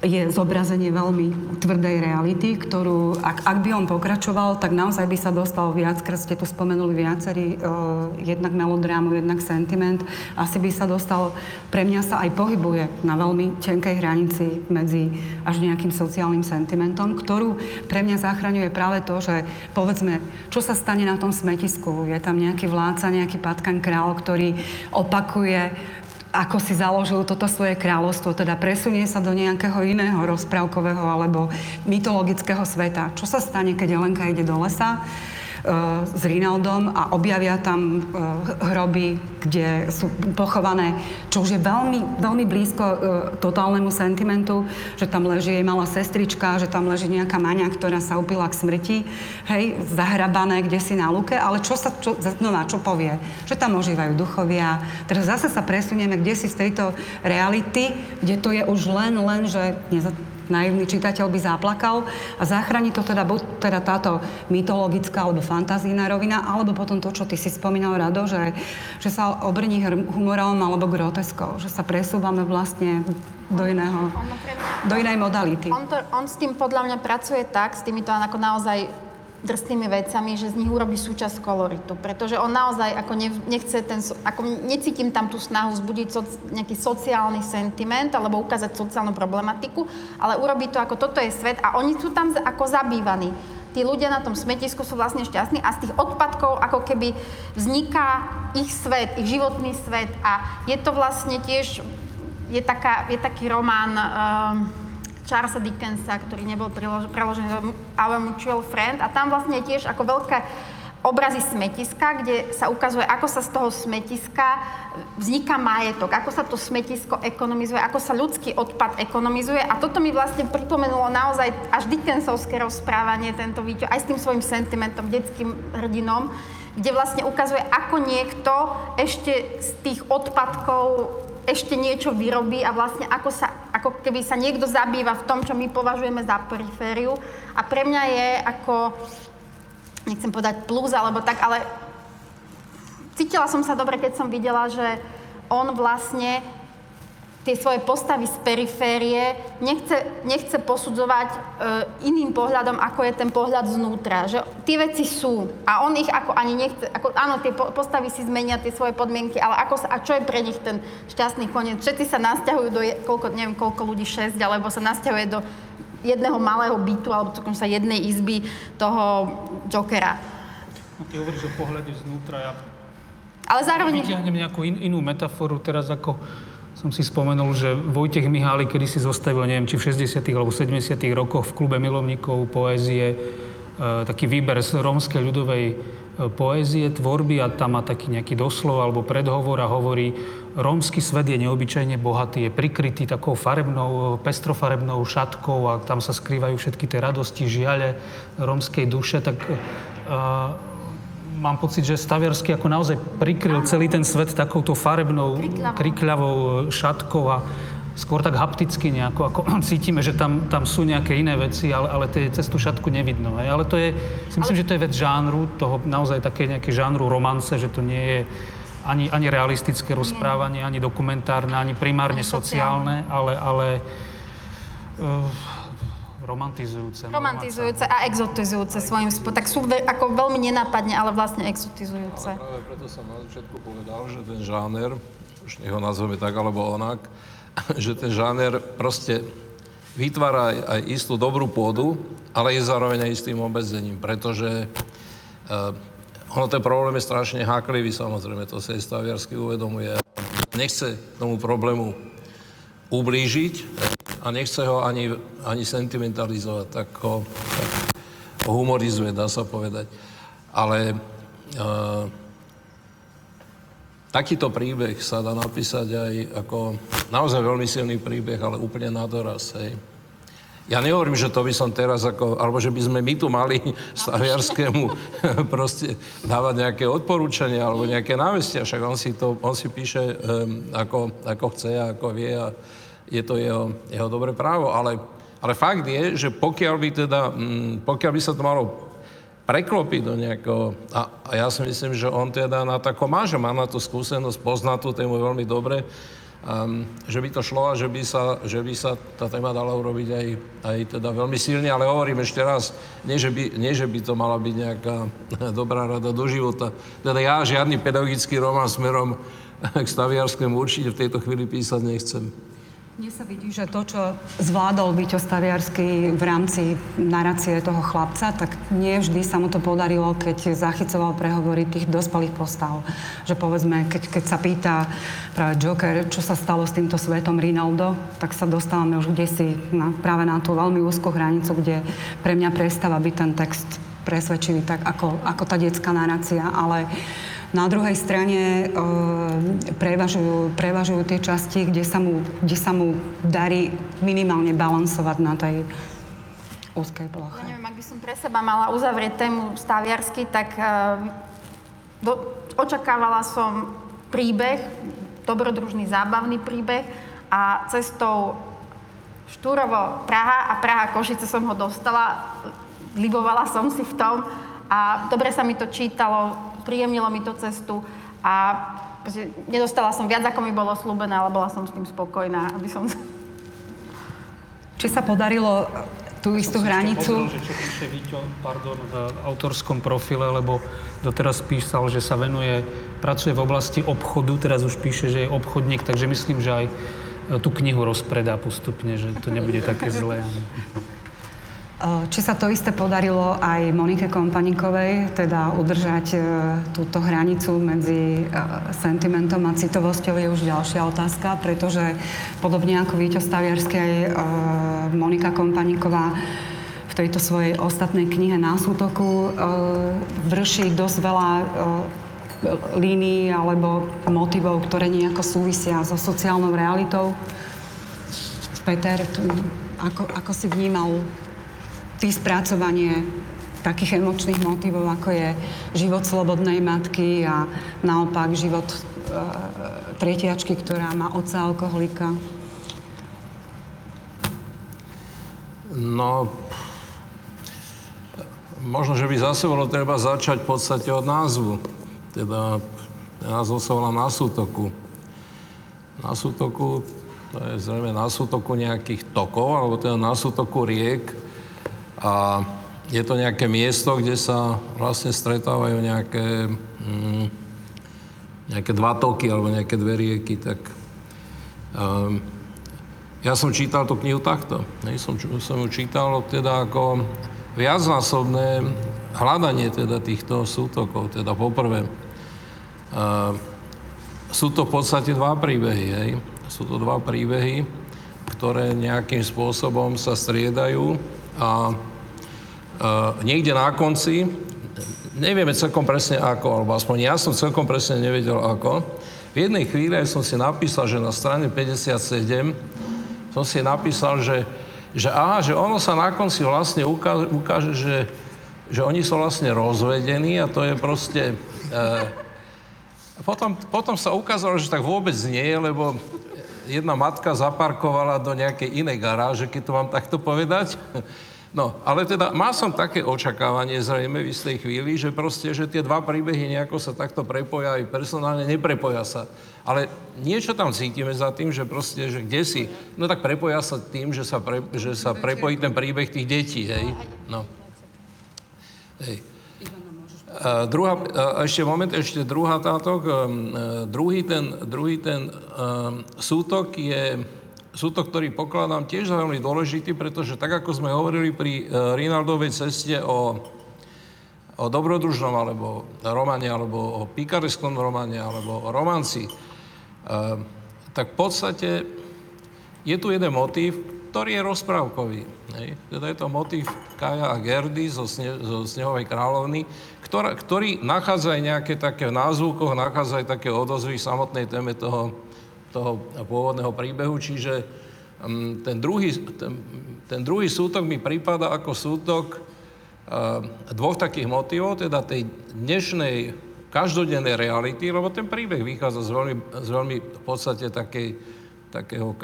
je zobrazenie veľmi tvrdej reality, ktorú, ak, ak by on pokračoval, tak naozaj by sa dostal viackrát, ste tu spomenuli viacerí, uh, jednak melodrámu, jednak sentiment, asi by sa dostal, pre mňa sa aj pohybuje na veľmi tenkej hranici medzi až nejakým sociálnym sentimentom, ktorú pre mňa zachraňuje práve to, že povedzme, čo sa stane na tom smetisku, je tam nejaký vládca, nejaký patkan král, ktorý opakuje ako si založil toto svoje kráľovstvo, teda presunie sa do nejakého iného rozprávkového alebo mytologického sveta. Čo sa stane, keď Jelenka ide do lesa? E, s Rinaldom a objavia tam e, hroby, kde sú pochované, čo už je veľmi, veľmi blízko e, totálnemu sentimentu, že tam leží jej malá sestrička, že tam leží nejaká maňa, ktorá sa upila k smrti, hej, zahrabané kde si na luke, ale čo sa, čo, znova, čo povie? Že tam ožívajú duchovia. Teraz zase sa presunieme kde si z tejto reality, kde to je už len, len, že naivný čitateľ by zaplakal a zachráni to teda buď teda táto mytologická alebo fantazína rovina, alebo potom to, čo ty si spomínal, Rado, že, že sa obrní humorom alebo groteskou, že sa presúvame vlastne do iného, do inej modality. On, to, on s tým podľa mňa pracuje tak, s týmito ako naozaj drsnými vecami, že z nich urobí súčasť koloritu. Pretože on naozaj ako nechce ten, ako necítim tam tú snahu zbudiť so, nejaký sociálny sentiment alebo ukázať sociálnu problematiku, ale urobí to ako toto je svet a oni sú tam ako zabývaní. Tí ľudia na tom smetisku sú vlastne šťastní a z tých odpadkov ako keby vzniká ich svet, ich životný svet a je to vlastne tiež, je, taká, je taký román, uh, Charlesa Dickensa, ktorý nebol preložený Our Mutual Friend. A tam vlastne tiež ako veľké obrazy smetiska, kde sa ukazuje, ako sa z toho smetiska vzniká majetok, ako sa to smetisko ekonomizuje, ako sa ľudský odpad ekonomizuje. A toto mi vlastne pripomenulo naozaj až Dickensovské rozprávanie, tento video, aj s tým svojim sentimentom, detským hrdinom, kde vlastne ukazuje, ako niekto ešte z tých odpadkov ešte niečo vyrobí a vlastne ako, sa, ako keby sa niekto zabýva v tom, čo my považujeme za perifériu. A pre mňa je ako, nechcem povedať plus alebo tak, ale cítila som sa dobre, keď som videla, že on vlastne tie svoje postavy z periférie nechce, nechce posudzovať e, iným pohľadom, ako je ten pohľad znútra. Že tie veci sú a on ich ako ani nechce, ako, áno, tie po, postavy si zmenia tie svoje podmienky, ale ako sa, a čo je pre nich ten šťastný koniec? Všetci sa nasťahujú do, koľko, neviem, koľko ľudí, šesť, alebo sa nasťahuje do jedného malého bytu, alebo sa jednej izby toho Jokera. No, ty hovoríš o pohľade znútra, ja ale zároveň... Vyťahnem nejakú in, inú metaforu teraz ako som si spomenul, že Vojtech Mihály kedy si zostavil, neviem, či v 60. alebo 70. rokoch v klube milovníkov poézie e, taký výber z rómskej ľudovej e, poézie, tvorby a tam má taký nejaký doslov alebo predhovor a hovorí, rómsky svet je neobyčajne bohatý, je prikrytý takou farebnou, pestrofarebnou šatkou a tam sa skrývajú všetky tie radosti, žiale rómskej duše, tak uh, mám pocit, že Staviarsky ako naozaj prikryl celý ten svet takouto farebnou, krikľavou šatkou a skôr tak hapticky nejako, ako cítime, že tam, tam sú nejaké iné veci, ale, ale tie cez tú šatku nevidno. Hej. Ale to je, si myslím, ale... že to je vec žánru, toho naozaj také nejaké žánru romance, že to nie je ani, ani realistické rozprávanie, ani dokumentárne, ani primárne ani sociálne, ale, ale uh, romantizujúce. Romantizujúce a exotizujúce svojím spôsobom. Tak sú ve, ako veľmi nenápadne, ale vlastne exotizujúce. Ale práve preto som na začiatku povedal, že ten žáner, už nech ho nazveme tak alebo onak, že ten žáner proste vytvára aj, aj istú dobrú pôdu, ale je zároveň aj istým obmedzením, pretože uh, ono ten problém je strašne háklivý, samozrejme, to sa aj Staviarsky uvedomuje. Nechce tomu problému ublížiť, a nechce ho ani, ani sentimentalizovať, tak ho, tak ho humorizuje, dá sa povedať. Ale uh, takýto príbeh sa dá napísať aj ako naozaj veľmi silný príbeh, ale úplne na doraz. Hej. Ja nehovorím, že to by som teraz ako, alebo že by sme my tu mali Staviarskému proste dávať nejaké odporúčania alebo nejaké návestia, však on si to, on si píše um, ako, ako chce a ako vie a je to jeho, jeho dobré právo, ale, ale fakt je, že pokiaľ by teda, um, pokiaľ by sa to malo preklopiť do nejakého, a, a ja si myslím, že on teda na tako má, že má na to skúsenosť, pozná tú tému veľmi dobre, um, že by to šlo a že by sa, že by sa tá téma dala urobiť aj, aj teda veľmi silne, ale hovorím ešte raz, nie že, by, nie, že by to mala byť nejaká dobrá rada do života. Teda ja žiadny pedagogický román smerom k Staviarskému určite v tejto chvíli písať nechcem. Mne sa vidí, že to, čo zvládol Víťo Staviarsky v rámci narácie toho chlapca, tak nie vždy sa mu to podarilo, keď zachycoval prehovory tých dospelých postav. Že povedzme, keď, keď sa pýta práve Joker, čo sa stalo s týmto svetom Rinaldo, tak sa dostávame už si na, práve na tú veľmi úzkú hranicu, kde pre mňa prestáva byť ten text presvedčivý tak ako, ako tá detská narácia, ale na druhej strane e, prevažujú, prevažujú tie časti, kde sa, mu, kde sa mu darí minimálne balansovať na tej úzkej ploche. Ja neviem, ak by som pre seba mala uzavrieť tému staviarsky, tak e, do, očakávala som príbeh, dobrodružný, zábavný príbeh a cestou Štúrovo Praha a Praha Košice som ho dostala, libovala som si v tom a dobre sa mi to čítalo, príjemnilo mi to cestu a nedostala som viac, ako mi bolo slúbené, ale bola som s tým spokojná, aby som... Či sa podarilo tú istú hranicu... Povedal, že čo píše Víťo, pardon, v autorskom profile, lebo doteraz písal, že sa venuje, pracuje v oblasti obchodu, teraz už píše, že je obchodník, takže myslím, že aj tú knihu rozpredá postupne, že to nebude také zlé. Či sa to isté podarilo aj Monike Kompanikovej, teda udržať e, túto hranicu medzi e, sentimentom a citovosťou je už ďalšia otázka, pretože podobne ako Víťo Staviarskej, Monika Kompaniková v tejto svojej ostatnej knihe Násútoku e, vrší dosť veľa línií alebo motivov, ktoré nejako súvisia so sociálnou realitou. Peter, ako, ako si vnímal ty spracovanie takých emočných motivov, ako je život slobodnej matky a naopak život e, tretiačky, ktorá má otca alkoholika? No, možno, že by zase bolo treba začať v podstate od názvu. Teda názov sa volá Na sútoku. Na sútoku, to je zrejme na sútoku nejakých tokov, alebo teda na sútoku riek, a je to nejaké miesto, kde sa vlastne stretávajú nejaké, mm, nejaké dva toky alebo nejaké dve rieky, tak um, ja som čítal tú knihu takto. Ne? Som, som ju čítal teda ako viacnásobné hľadanie teda týchto sútokov. Teda poprvé, uh, sú to v podstate dva príbehy. Hej? Sú to dva príbehy, ktoré nejakým spôsobom sa striedajú a Uh, niekde na konci, nevieme celkom presne ako, alebo aspoň ja som celkom presne nevedel ako. V jednej chvíli som si napísal, že na strane 57 som si napísal, že, že aha, že ono sa na konci vlastne ukáže, ukáže že, že oni sú vlastne rozvedení a to je proste... Uh, potom, potom sa ukázalo, že tak vôbec nie, lebo jedna matka zaparkovala do nejakej inej garáže, keď to mám takto povedať. No, ale teda má som také očakávanie zrejme v istej chvíli, že proste, že tie dva príbehy nejako sa takto prepoja aj personálne, neprepoja sa. Ale niečo tam cítime za tým, že proste, že kde si, no tak prepoja sa tým, že sa, pre, že sa prepojí ten príbeh tých detí, hej. No. Hej. A druhá, a ešte moment, ešte druhá táto, um, druhý ten, druhý ten um, sútok je, sútok, ktorý pokladám tiež za veľmi dôležitý, pretože tak, ako sme hovorili pri Rinaldovej ceste o, o dobrodružnom alebo romane, alebo o pikareskom romane, alebo o romanci, uh, tak v podstate je tu jeden motív, ktorý je rozprávkový. Hej. Teda je to motív Kaja a Gerdy zo, sne, zo Snehovej kráľovny, ktorá, ktorý nachádza aj nejaké také v názvukoch, nachádza aj také odozvy v samotnej téme toho, toho pôvodného príbehu, čiže um, ten, druhý, ten, ten druhý sútok mi prípada ako sútok uh, dvoch takých motivov, teda tej dnešnej každodennej reality, lebo ten príbeh vychádza z veľmi, z veľmi v podstate takej, takého,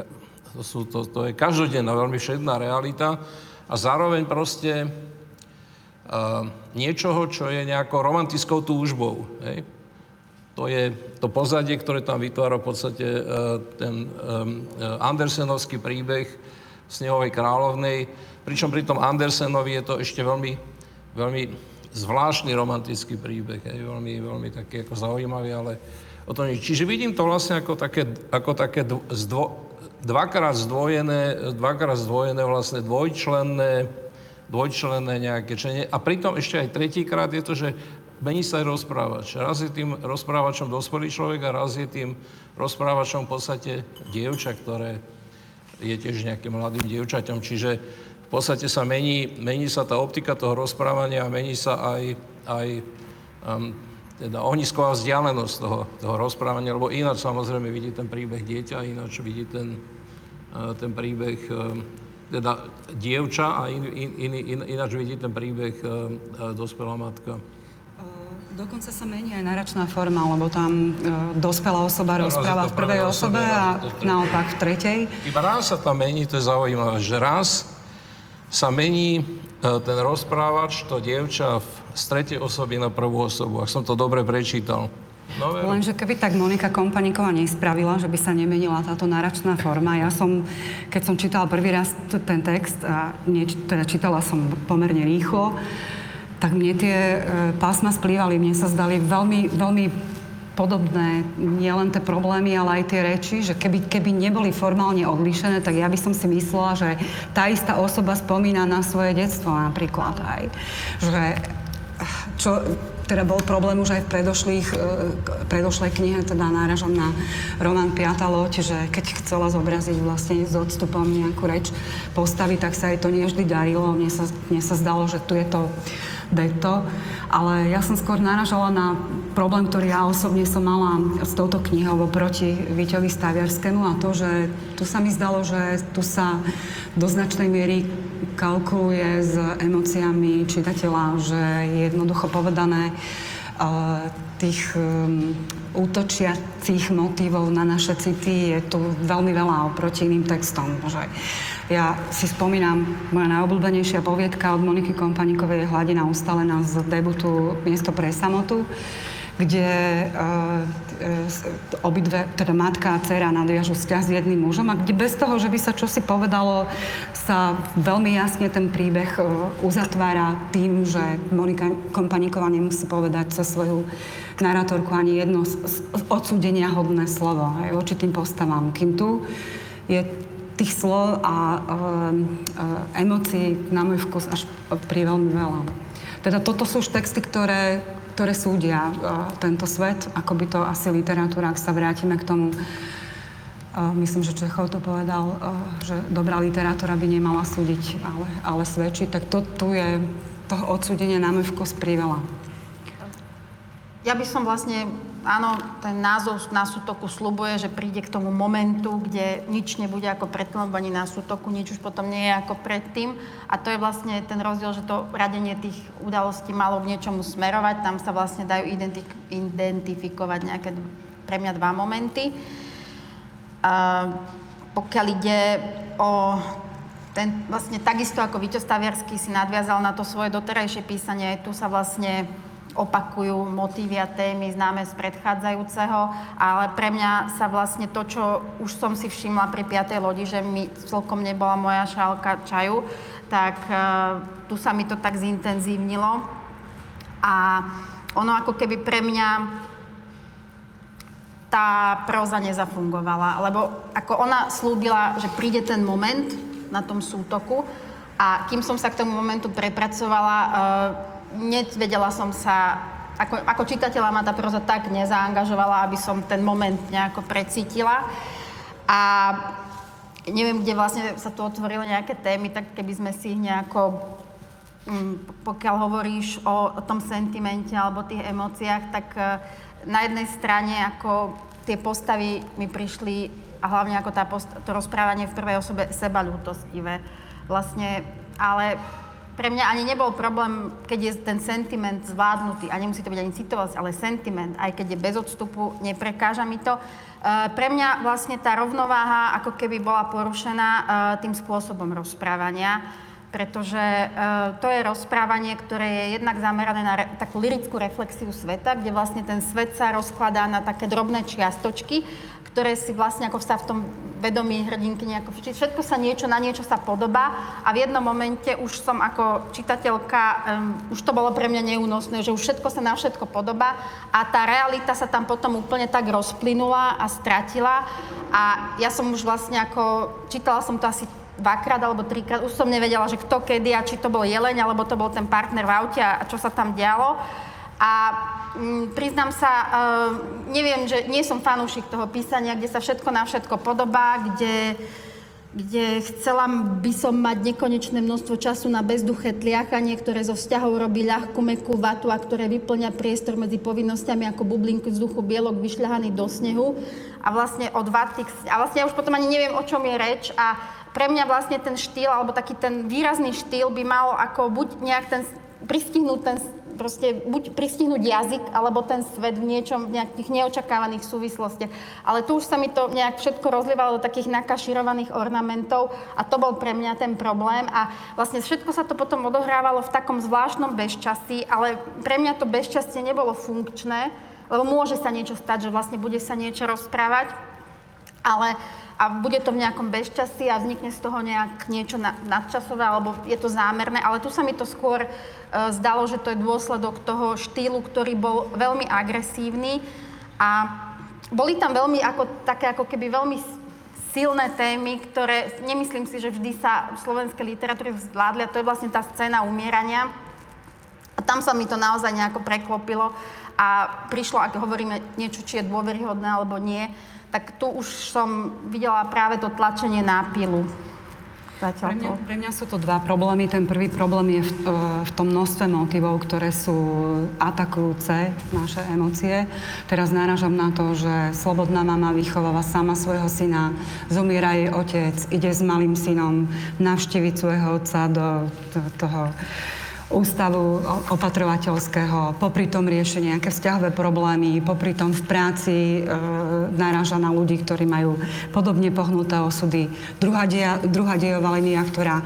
to, sú, to, to je každodenná, veľmi všedná realita. A zároveň proste niečoho, čo je nejakou romantickou túžbou. Hej? To je to pozadie, ktoré tam vytvára v podstate uh, ten um, Andersenovský príbeh Snehovej kráľovnej, pričom pri tom Andersenovi je to ešte veľmi, veľmi zvláštny romantický príbeh, je veľmi, veľmi taký ako zaujímavý, ale o to nič. Čiže vidím to vlastne ako také, ako také zdvo, dvakrát zdvojené, dvakrát zdvojené vlastne dvojčlenné, dvojčlenné nejaké členie. A pritom ešte aj tretíkrát je to, že mení sa aj rozprávač. Raz je tým rozprávačom dospelý človek a raz je tým rozprávačom v podstate dievča, ktoré je tiež nejakým mladým dievčaťom. Čiže v podstate sa mení, mení sa tá optika toho rozprávania a mení sa aj, aj um, teda ohnisková vzdialenosť toho, toho rozprávania, lebo ináč samozrejme vidí ten príbeh dieťa, ináč vidí ten, uh, ten príbeh um, teda dievča a in, in, in, in, ináč vidí ten príbeh uh, uh, dospelá matka. Dokonca sa mení aj náračná forma, lebo tam e, dospelá osoba rozpráva v prvej osobe a naopak v tretej. Iba raz sa tam mení, to je zaujímavé, že raz sa mení e, ten rozprávač, to dievča z tretej osoby na prvú osobu, ak som to dobre prečítal. No, Lenže keby tak Monika Kompaníková nespravila, že by sa nemenila táto náračná forma. Ja som, keď som čítala prvý raz ten text, a nie, teda čítala som pomerne rýchlo, tak mne tie e, pásma splývali. Mne sa zdali veľmi, veľmi podobné, nielen tie problémy, ale aj tie reči, že keby, keby neboli formálne odlišené, tak ja by som si myslela, že tá istá osoba spomína na svoje detstvo napríklad aj. Že čo teda bol problém už aj v predošlých, e, predošlej knihe, teda náražom na román Piata loď, že keď chcela zobraziť vlastne s odstupom nejakú reč postavy, tak sa jej to nie vždy darilo. Mne sa, mne sa zdalo, že tu je to deto, ale ja som skôr naražala na problém, ktorý ja osobne som mala s touto knihou oproti Víťovi Staviarskému a to, že tu sa mi zdalo, že tu sa do značnej miery kalkuluje s emóciami čitateľa, že je jednoducho povedané, tých um, útočiacich motívov na naše city je tu veľmi veľa oproti iným textom. Že ja si spomínam, moja najobľúbenejšia poviedka od Moniky Kompaníkovej je Hladina ustalená z debutu Miesto pre samotu, kde uh, uh, obidve, teda matka a dcera nadviažu vzťah s jedným mužom a kde bez toho, že by sa čosi povedalo, sa veľmi jasne ten príbeh uh, uzatvára tým, že Monika Kompaníková nemusí povedať cez svoju narátorku ani jedno odsúdenia hodné slovo aj voči tým postavám. Kým tu je tých slov a uh, uh, emócií na môj vkus až pri veľmi veľa. Teda toto sú už texty, ktoré, ktoré súdia uh, tento svet, ako by to asi literatúra, ak sa vrátime k tomu, uh, myslím, že Čechov to povedal, uh, že dobrá literatúra by nemala súdiť, ale, ale svedčiť, tak to tu je toho odsúdenia na môj vkus priveľa. Ja by som vlastne áno, ten názov na sútoku slubuje, že príde k tomu momentu, kde nič nebude ako predtým, lebo ani na sútoku nič už potom nie je ako predtým. A to je vlastne ten rozdiel, že to radenie tých udalostí malo k niečomu smerovať. Tam sa vlastne dajú identik- identifikovať nejaké pre mňa dva momenty. A pokiaľ ide o ten vlastne takisto ako Víťo Staviarsky si nadviazal na to svoje doterajšie písanie, tu sa vlastne opakujú motívy a témy známe z predchádzajúceho, ale pre mňa sa vlastne to, čo už som si všimla pri piatej lodi, že mi celkom nebola moja šálka čaju, tak uh, tu sa mi to tak zintenzívnilo. A ono ako keby pre mňa tá proza nezafungovala, lebo ako ona slúbila, že príde ten moment na tom sútoku a kým som sa k tomu momentu prepracovala, uh, nevedela som sa, ako, ako čitateľa ma tá proza tak nezaangažovala, aby som ten moment nejako precítila. A neviem, kde vlastne sa tu otvorili nejaké témy, tak keby sme si nejako, mm, pokiaľ hovoríš o, o tom sentimente alebo tých emóciách, tak uh, na jednej strane ako tie postavy mi prišli a hlavne ako tá post- to rozprávanie v prvej osobe seba ľútostivé. Vlastne, ale pre mňa ani nebol problém, keď je ten sentiment zvládnutý, a nemusí to byť ani citovosť, ale sentiment, aj keď je bez odstupu, neprekáža mi to. E, pre mňa vlastne tá rovnováha ako keby bola porušená e, tým spôsobom rozprávania, pretože e, to je rozprávanie, ktoré je jednak zamerané na takú lirickú reflexiu sveta, kde vlastne ten svet sa rozkladá na také drobné čiastočky, ktoré si vlastne ako sa v tom vedomí hrdinky nejako, všetko sa niečo, na niečo sa podobá a v jednom momente už som ako čitateľka, um, už to bolo pre mňa neúnosné, že už všetko sa na všetko podobá a tá realita sa tam potom úplne tak rozplynula a stratila a ja som už vlastne ako, čítala som to asi dvakrát alebo trikrát, už som nevedela, že kto kedy a či to bol jeleň, alebo to bol ten partner v aute a čo sa tam dialo. A mm, priznám sa, uh, neviem, že nie som fanúšik toho písania, kde sa všetko na všetko podobá, kde, kde chcela by som mať nekonečné množstvo času na bezduché tliachanie, ktoré zo vzťahov robí ľahkú, mekú vatu a ktoré vyplňa priestor medzi povinnosťami ako bublinky vzduchu bielok vyšľahaný do snehu. A vlastne od vaty, a vlastne ja už potom ani neviem, o čom je reč a pre mňa vlastne ten štýl, alebo taký ten výrazný štýl by mal ako buď nejak ten, pristihnúť ten proste buď pristihnúť jazyk, alebo ten svet v niečom, v nejakých neočakávaných súvislostiach. Ale tu už sa mi to nejak všetko rozlievalo do takých nakaširovaných ornamentov a to bol pre mňa ten problém. A vlastne všetko sa to potom odohrávalo v takom zvláštnom bezčasí, ale pre mňa to bezčastie nebolo funkčné, lebo môže sa niečo stať, že vlastne bude sa niečo rozprávať, ale a bude to v nejakom bezčasí a vznikne z toho nejak niečo nadčasové, alebo je to zámerné, ale tu sa mi to skôr uh, zdalo, že to je dôsledok toho štýlu, ktorý bol veľmi agresívny a boli tam veľmi ako, také ako keby veľmi silné témy, ktoré nemyslím si, že vždy sa v slovenskej literatúre zvládli a to je vlastne tá scéna umierania. A tam sa mi to naozaj nejako preklopilo a prišlo, ak hovoríme niečo, či je dôveryhodné alebo nie, tak tu už som videla práve to tlačenie na pilu. Pre mňa, pre mňa sú to dva problémy. Ten prvý problém je v, v tom množstve motivov, ktoré sú atakujúce naše emócie. Teraz náražam na to, že slobodná mama vychováva sama svojho syna, zomiera jej otec, ide s malým synom navštíviť svojho otca do, do toho ústavu opatrovateľského, popri tom rieši nejaké vzťahové problémy, popri tom v práci e, naráža na ľudí, ktorí majú podobne pohnuté osudy. Druhá, deja, druhá dejová linia, ktorá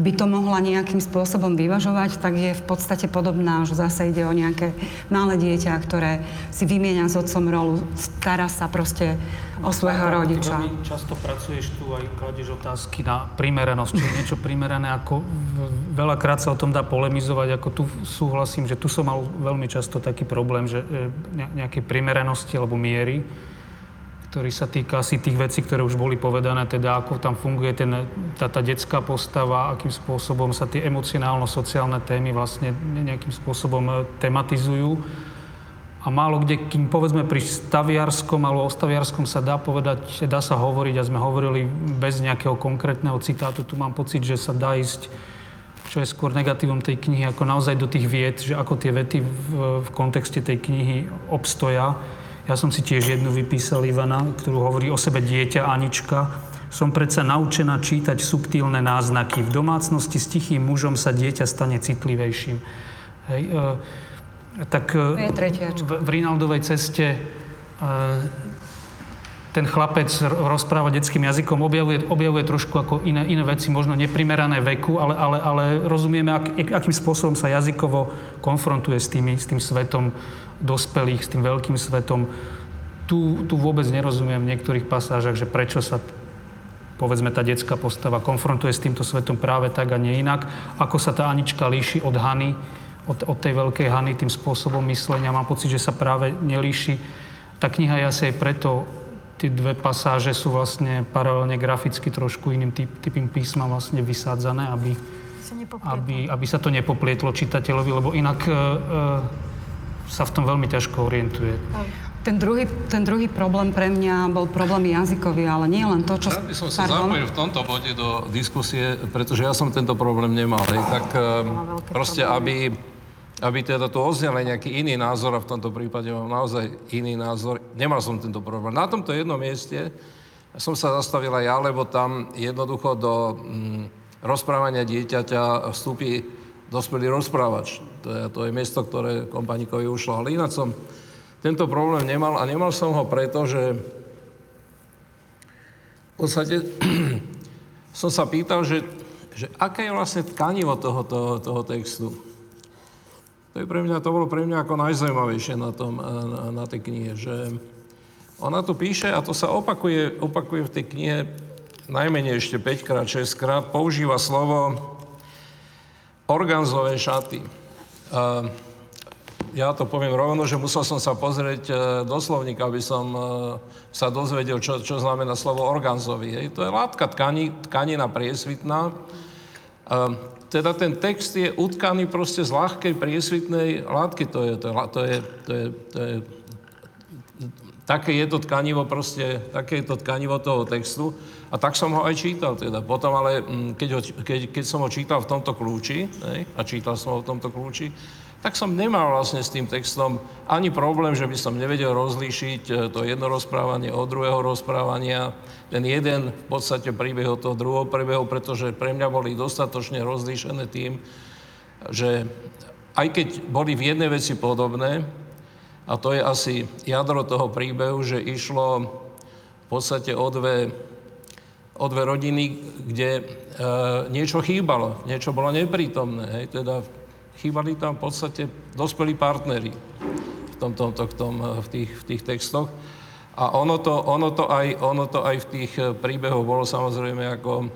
by to mohla nejakým spôsobom vyvažovať, tak je v podstate podobná, že zase ide o nejaké malé dieťa, ktoré si vymieňa s otcom rolu, stará sa proste o svojho rodiča. Ty často pracuješ tu aj kladieš otázky na primeranosť, či je niečo primerané, ako veľakrát sa o tom dá polemizovať, ako tu súhlasím, že tu som mal veľmi často taký problém, že e, nejaké primeranosti alebo miery, ktorý sa týka asi tých vecí, ktoré už boli povedané, teda ako tam funguje ten, tá, tá detská postava, akým spôsobom sa tie emocionálno-sociálne témy vlastne nejakým spôsobom e, tematizujú a málo kde, kým povedzme pri staviarskom alebo o staviarskom sa dá povedať, dá sa hovoriť a sme hovorili bez nejakého konkrétneho citátu, tu mám pocit, že sa dá ísť čo je skôr negatívom tej knihy, ako naozaj do tých vied, že ako tie vety v, v kontexte tej knihy obstoja. Ja som si tiež jednu vypísal Ivana, ktorú hovorí o sebe dieťa Anička. Som predsa naučená čítať subtilné náznaky. V domácnosti s tichým mužom sa dieťa stane citlivejším. Hej, e, tak e, v, v Rinaldovej ceste e, ten chlapec rozpráva detským jazykom, objavuje, objavuje trošku ako iné, iné veci, možno neprimerané veku, ale, ale, ale rozumieme, ak, akým spôsobom sa jazykovo konfrontuje s, tými, s tým svetom dospelých, s tým veľkým svetom. Tu, tu vôbec nerozumiem v niektorých pasážach, že prečo sa povedzme tá detská postava konfrontuje s týmto svetom práve tak a nie inak, ako sa tá Anička líši od Hany, od, od tej veľkej Hany tým spôsobom myslenia. Mám pocit, že sa práve nelíši. Tá kniha je asi aj preto, tie dve pasáže sú vlastne paralelne graficky trošku iným typ, typom písma vlastne vysádzané, aby, aby, aby sa to nepoplietlo čitateľovi, lebo inak e, e, sa v tom veľmi ťažko orientuje. Ten druhý, ten druhý problém pre mňa bol problém jazykový, ale nie len to, čo... Rád by som sa zapojil v tomto bode do diskusie, pretože ja som tento problém nemal. Hej. Tak uh, proste, aby, aby teda tu oznel nejaký iný názor, a v tomto prípade mám naozaj iný názor, nemal som tento problém. Na tomto jednom mieste som sa zastavil aj ja, lebo tam jednoducho do mm, rozprávania dieťaťa vstúpi dospelý rozprávač. To je, to je miesto, ktoré kompaníkovi ušlo. Ale ináč som tento problém nemal a nemal som ho preto, že v podstate som sa pýtal, že, že aké je vlastne tkanivo toho, toho, toho textu. To, je pre mňa, to bolo pre mňa ako najzaujímavejšie na, tom, na, na tej knihe, že ona tu píše, a to sa opakuje, opakuje v tej knihe najmenej ešte 5 krát, 6 krát, používa slovo organzové šaty. Uh, ja to poviem rovno, že musel som sa pozrieť e, do slovníka, aby som e, sa dozvedel, čo, čo znamená slovo organzový. Hej. To je látka tkani, tkanina priesvitná. Teda ten text je utkaný proste z ľahkej priesvitnej látky. To je, to je, to je, to je, to je také je to tkanivo proste, také je to tkanivo toho textu. A tak som ho aj čítal teda. Potom ale, keď, ho, keď, keď som ho čítal v tomto kľúči, hej, a čítal som ho v tomto kľúči, tak som nemal vlastne s tým textom ani problém, že by som nevedel rozlíšiť e, to jedno rozprávanie od druhého rozprávania, ten jeden v podstate príbeh od toho druhého príbehu, pretože pre mňa boli dostatočne rozlíšené tým, že aj keď boli v jednej veci podobné, a to je asi jadro toho príbehu, že išlo v podstate o dve, o dve rodiny, kde e, niečo chýbalo, niečo bolo neprítomné. Hej, teda chýbali tam v podstate dospelí partnery v, tom, tom, tom, tom, v, tých, v tých textoch. A ono to, ono, to aj, ono to aj v tých eh, príbehoch bolo samozrejme ako e,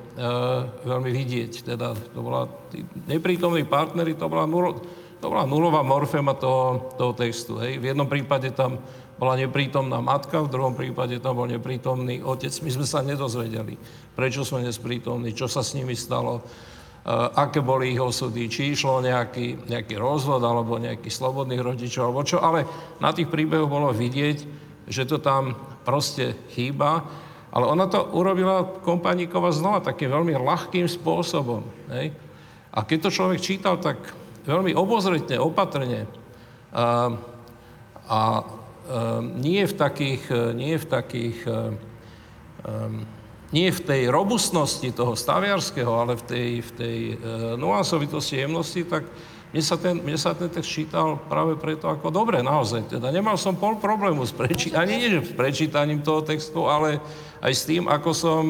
veľmi vidieť. Teda to bola, tí neprítomní partnery, to bola, nulo, to bola nulová morféma toho, toho textu. Hej. V jednom prípade tam bola neprítomná matka, v druhom prípade tam bol neprítomný otec. My sme sa nedozvedeli, prečo sme nesprítomní, čo sa s nimi stalo Eh, aké boli ich osudy, či išlo nejaký, nejaký rozvod alebo nejakých slobodných rodičov, alebo čo, ale na tých príbehoch bolo vidieť, že to tam proste chýba. Ale ona to urobila Kompaníková znova takým veľmi ľahkým spôsobom. Hej? A keď to človek čítal, tak veľmi obozretne, opatrne a, a, a nie v takých, nie v takých um, nie v tej robustnosti toho staviarského, ale v tej, v tej e, nuansovitosti, jemnosti, tak mne sa, ten, mne sa ten text čítal práve preto ako dobre, naozaj. Teda nemal som pol problému s prečítaním, ani nie s prečítaním toho textu, ale aj s tým, ako som,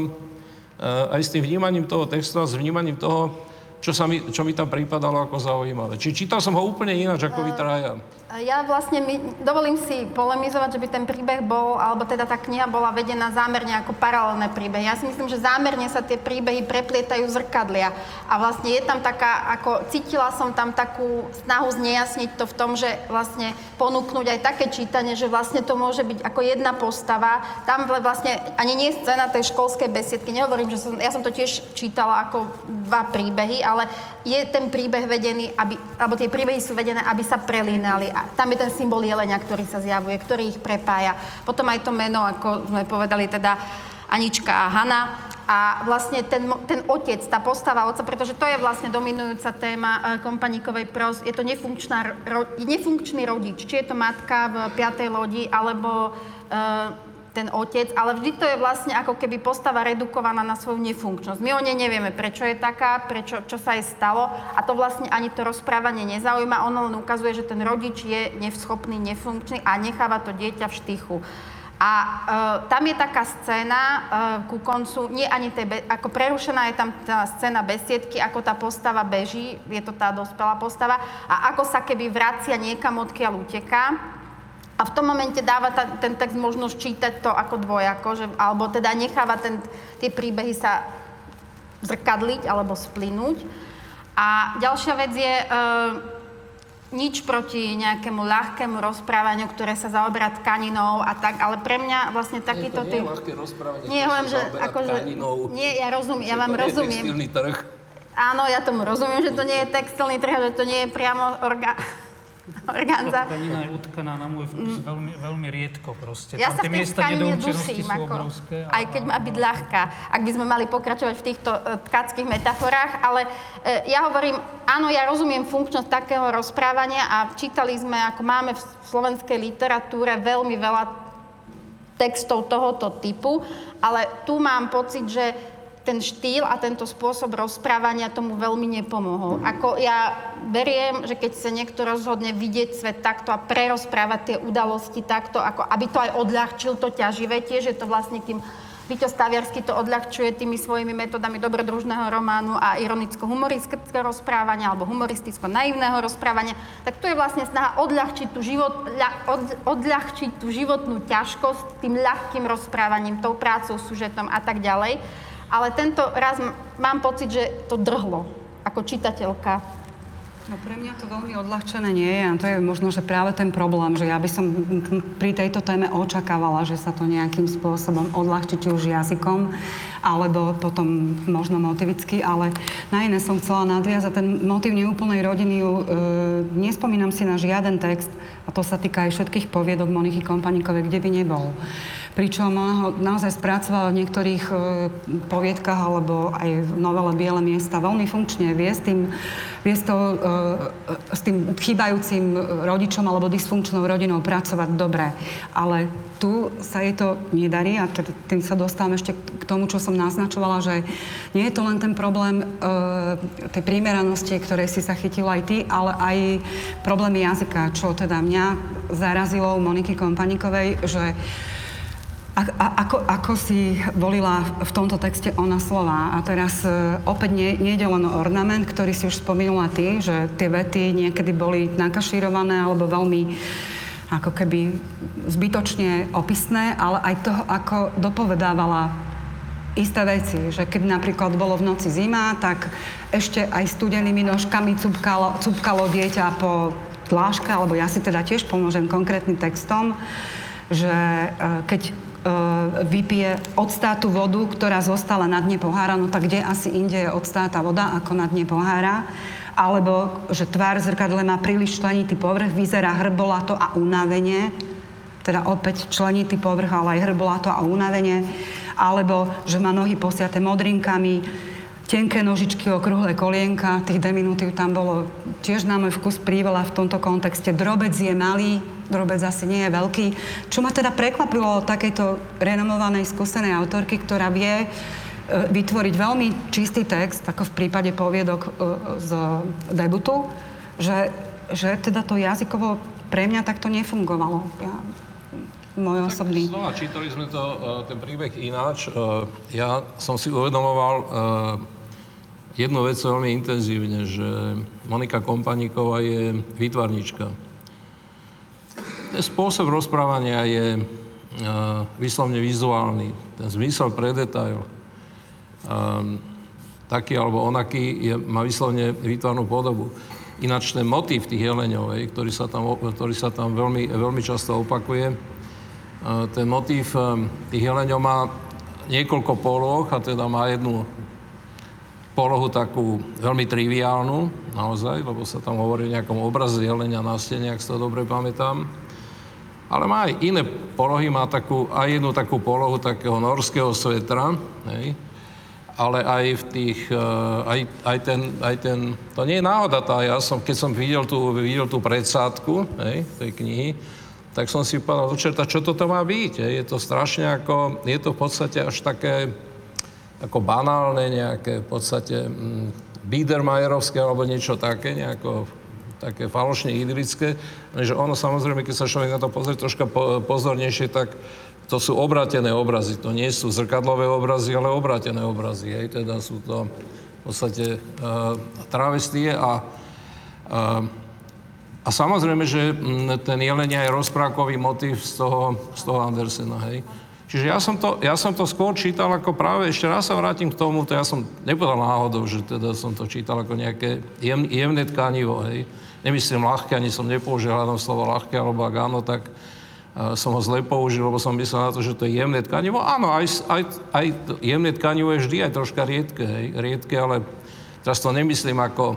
e, aj s tým vnímaním toho textu a s vnímaním toho, čo, sa mi, čo mi tam prípadalo ako zaujímavé. Či čítal som ho úplne ináč ako vy traja. Ja vlastne, my, dovolím si polemizovať, že by ten príbeh bol, alebo teda tá kniha bola vedená zámerne ako paralelné príbehy. Ja si myslím, že zámerne sa tie príbehy preplietajú zrkadlia. A vlastne je tam taká, ako cítila som tam takú snahu znejasniť to v tom, že vlastne ponúknuť aj také čítanie, že vlastne to môže byť ako jedna postava. Tam vlastne ani nie je scéna tej školskej besiedky. Nehovorím, že som, ja som to tiež čítala ako dva príbehy, ale je ten príbeh vedený, aby, alebo tie príbehy sú vedené, aby sa prelínali a tam je ten symbol jelenia, ktorý sa zjavuje, ktorý ich prepája. Potom aj to meno, ako sme povedali, teda Anička a Hana. A vlastne ten, ten otec, tá postava otca, pretože to je vlastne dominujúca téma e, kompaníkovej pros, je to nefunkčná, ro, nefunkčný rodič. Či je to matka v piatej lodi, alebo e, ten otec, ale vždy to je vlastne ako keby postava redukovaná na svoju nefunkčnosť. My o nej nevieme, prečo je taká, prečo, čo sa jej stalo a to vlastne ani to rozprávanie nezaujíma, ono len ukazuje, že ten rodič je neschopný, nefunkčný a necháva to dieťa v štychu. A e, tam je taká scéna e, ku koncu, nie ani tej, be- ako prerušená je tam tá scéna besiedky, ako tá postava beží, je to tá dospelá postava, a ako sa keby vracia niekam, odkiaľ uteká. A v tom momente dáva ta, ten text možnosť čítať to ako dvojako, že, alebo teda necháva ten, tie príbehy sa zrkadliť alebo splynúť. A ďalšia vec je e, nič proti nejakému ľahkému rozprávaniu, ktoré sa zaoberá tkaninou a tak, ale pre mňa vlastne takýto... Nie, to nie je ľahké rozprávanie, nie, hovorím, že akože, Nie, ja rozumiem, ja vám rozumiem. Áno, ja tomu rozumiem, že to nie je textilný trh, že to nie je priamo orga, orgánza. Tkanina je utkaná na môj vkus Mm. veľmi, veľmi riedko proste. Ja Tam sa v tej tkanine dusím, ako, obrovské. aj keď má byť ľahká. Ak by sme mali pokračovať v týchto uh, tkackých metaforách, ale uh, ja hovorím, áno, ja rozumiem funkčnosť takého rozprávania a čítali sme, ako máme v slovenskej literatúre veľmi veľa textov tohoto typu, ale tu mám pocit, že ten štýl a tento spôsob rozprávania tomu veľmi nepomohol. Ako ja veriem, že keď sa niekto rozhodne vidieť svet takto a prerozprávať tie udalosti takto, ako aby to aj odľahčil to ťaživé, tiež je to vlastne tým Víťo Staviarsky to odľahčuje tými svojimi metodami dobrodružného románu a ironicko-humoristického rozprávania alebo humoristicko-naivného rozprávania, tak tu je vlastne snaha odľahčiť tú, život, od, odľahčiť tú životnú ťažkosť tým ľahkým rozprávaním, tou prácou, sužetom a tak ďalej. Ale tento raz mám pocit, že to drhlo ako čitateľka. No pre mňa to veľmi odľahčené nie je a to je možno, že práve ten problém, že ja by som pri tejto téme očakávala, že sa to nejakým spôsobom odľahčí, či už jazykom, alebo potom možno motivicky, ale na iné som chcela nadviazať. Ten motiv neúplnej rodiny, e, nespomínam si na žiaden text, a to sa týka aj všetkých poviedok Moniky Kompaníkovej, kde by nebol. Pričom ona ho naozaj spracovala v niektorých e, poviedkach alebo aj v novele Biele miesta veľmi funkčne. Vie s tým, vie s, to, e, e, s tým chýbajúcim rodičom alebo dysfunkčnou rodinou pracovať dobre. Ale tu sa jej to nedarí a tým sa dostávam ešte k tomu, čo som naznačovala, že nie je to len ten problém e, tej primeranosti, ktorej si sa chytila aj ty, ale aj problémy jazyka, čo teda mňa zarazilo u Moniky Kompaníkovej, že a, a, ako, ako si volila v tomto texte ona slova? A teraz e, opäť nie, nie ide len ornament, ktorý si už spomínala ty, že tie vety niekedy boli nakašírované alebo veľmi ako keby zbytočne opisné, ale aj toho, ako dopovedávala isté veci, že keď napríklad bolo v noci zima, tak ešte aj studenými nožkami cupkalo, cupkalo dieťa po dláške, alebo ja si teda tiež pomôžem konkrétnym textom, že e, keď e, vypije odstátu vodu, ktorá zostala na dne pohára, no tak kde asi inde je odstáta voda ako na dne pohára. Alebo, že tvár zrkadle má príliš členitý povrch, vyzerá hrbolato a unavenie. Teda opäť členitý povrch, ale aj hrbolato a unavenie. Alebo, že má nohy posiate modrinkami, tenké nožičky, okrúhle kolienka. Tých deminutív tam bolo tiež na môj vkus príveľa v tomto kontexte. Drobec je malý, drobec asi nie je veľký. Čo ma teda prekvapilo od takejto renomovanej, skúsenej autorky, ktorá vie e, vytvoriť veľmi čistý text, ako v prípade poviedok e, z debutu, že, že teda to jazykovo pre mňa takto nefungovalo. Ja, môj osobný. Znova čítali sme to, e, ten príbeh ináč. Ja som si uvedomoval jednu vec veľmi intenzívne, že Monika Kompaníková je výtvarnička. Ten spôsob rozprávania je vyslovne vizuálny. Ten zmysel pre detail, taký alebo onaký, je, má vyslovne výtvarnú podobu. Ináč ten motív tých jeleňov, ktorý sa tam, ktorý sa tam veľmi, veľmi často opakuje, ten motív tých jeleňov má niekoľko poloh a teda má jednu polohu takú veľmi triviálnu, naozaj, lebo sa tam hovorí o nejakom obraze jelenia na stene, ak si to dobre pamätám. Ale má aj iné polohy, má takú, aj jednu takú polohu takého norského svetra, hej. ale aj v tých, uh, aj, aj, ten, aj ten, to nie je náhoda, tá, ja som, keď som videl tú, videl tú predsádku hej, tej knihy, tak som si povedal, čerta, čo toto má byť? Hej? Je to strašne ako, je to v podstate až také, ako banálne, nejaké v podstate mm, Biedermajerovské alebo niečo také, nejako také falošne idylické, že ono samozrejme, keď sa človek na to pozrie troška po, pozornejšie, tak to sú obratené obrazy. To nie sú zrkadlové obrazy, ale obratené obrazy. Hej. Teda sú to v podstate uh, travestie a, uh, a samozrejme, že ten jelenia je rozprávkový motív z toho, z toho Andersena. Hej. Čiže ja som, to, ja som to skôr čítal ako práve, ešte raz sa vrátim k tomu, to ja som nepovedal náhodou, že teda som to čítal ako nejaké jem, jemné tkanivo, hej. Nemyslím ľahké, ani som nepoužil hľadom slovo ľahké, alebo ak áno, tak uh, som ho zle použil, lebo som myslel na to, že to je jemné tkanivo. Áno, aj, aj, aj jemné tkanivo je vždy aj troška riedke, hej, riedke, ale teraz to nemyslím ako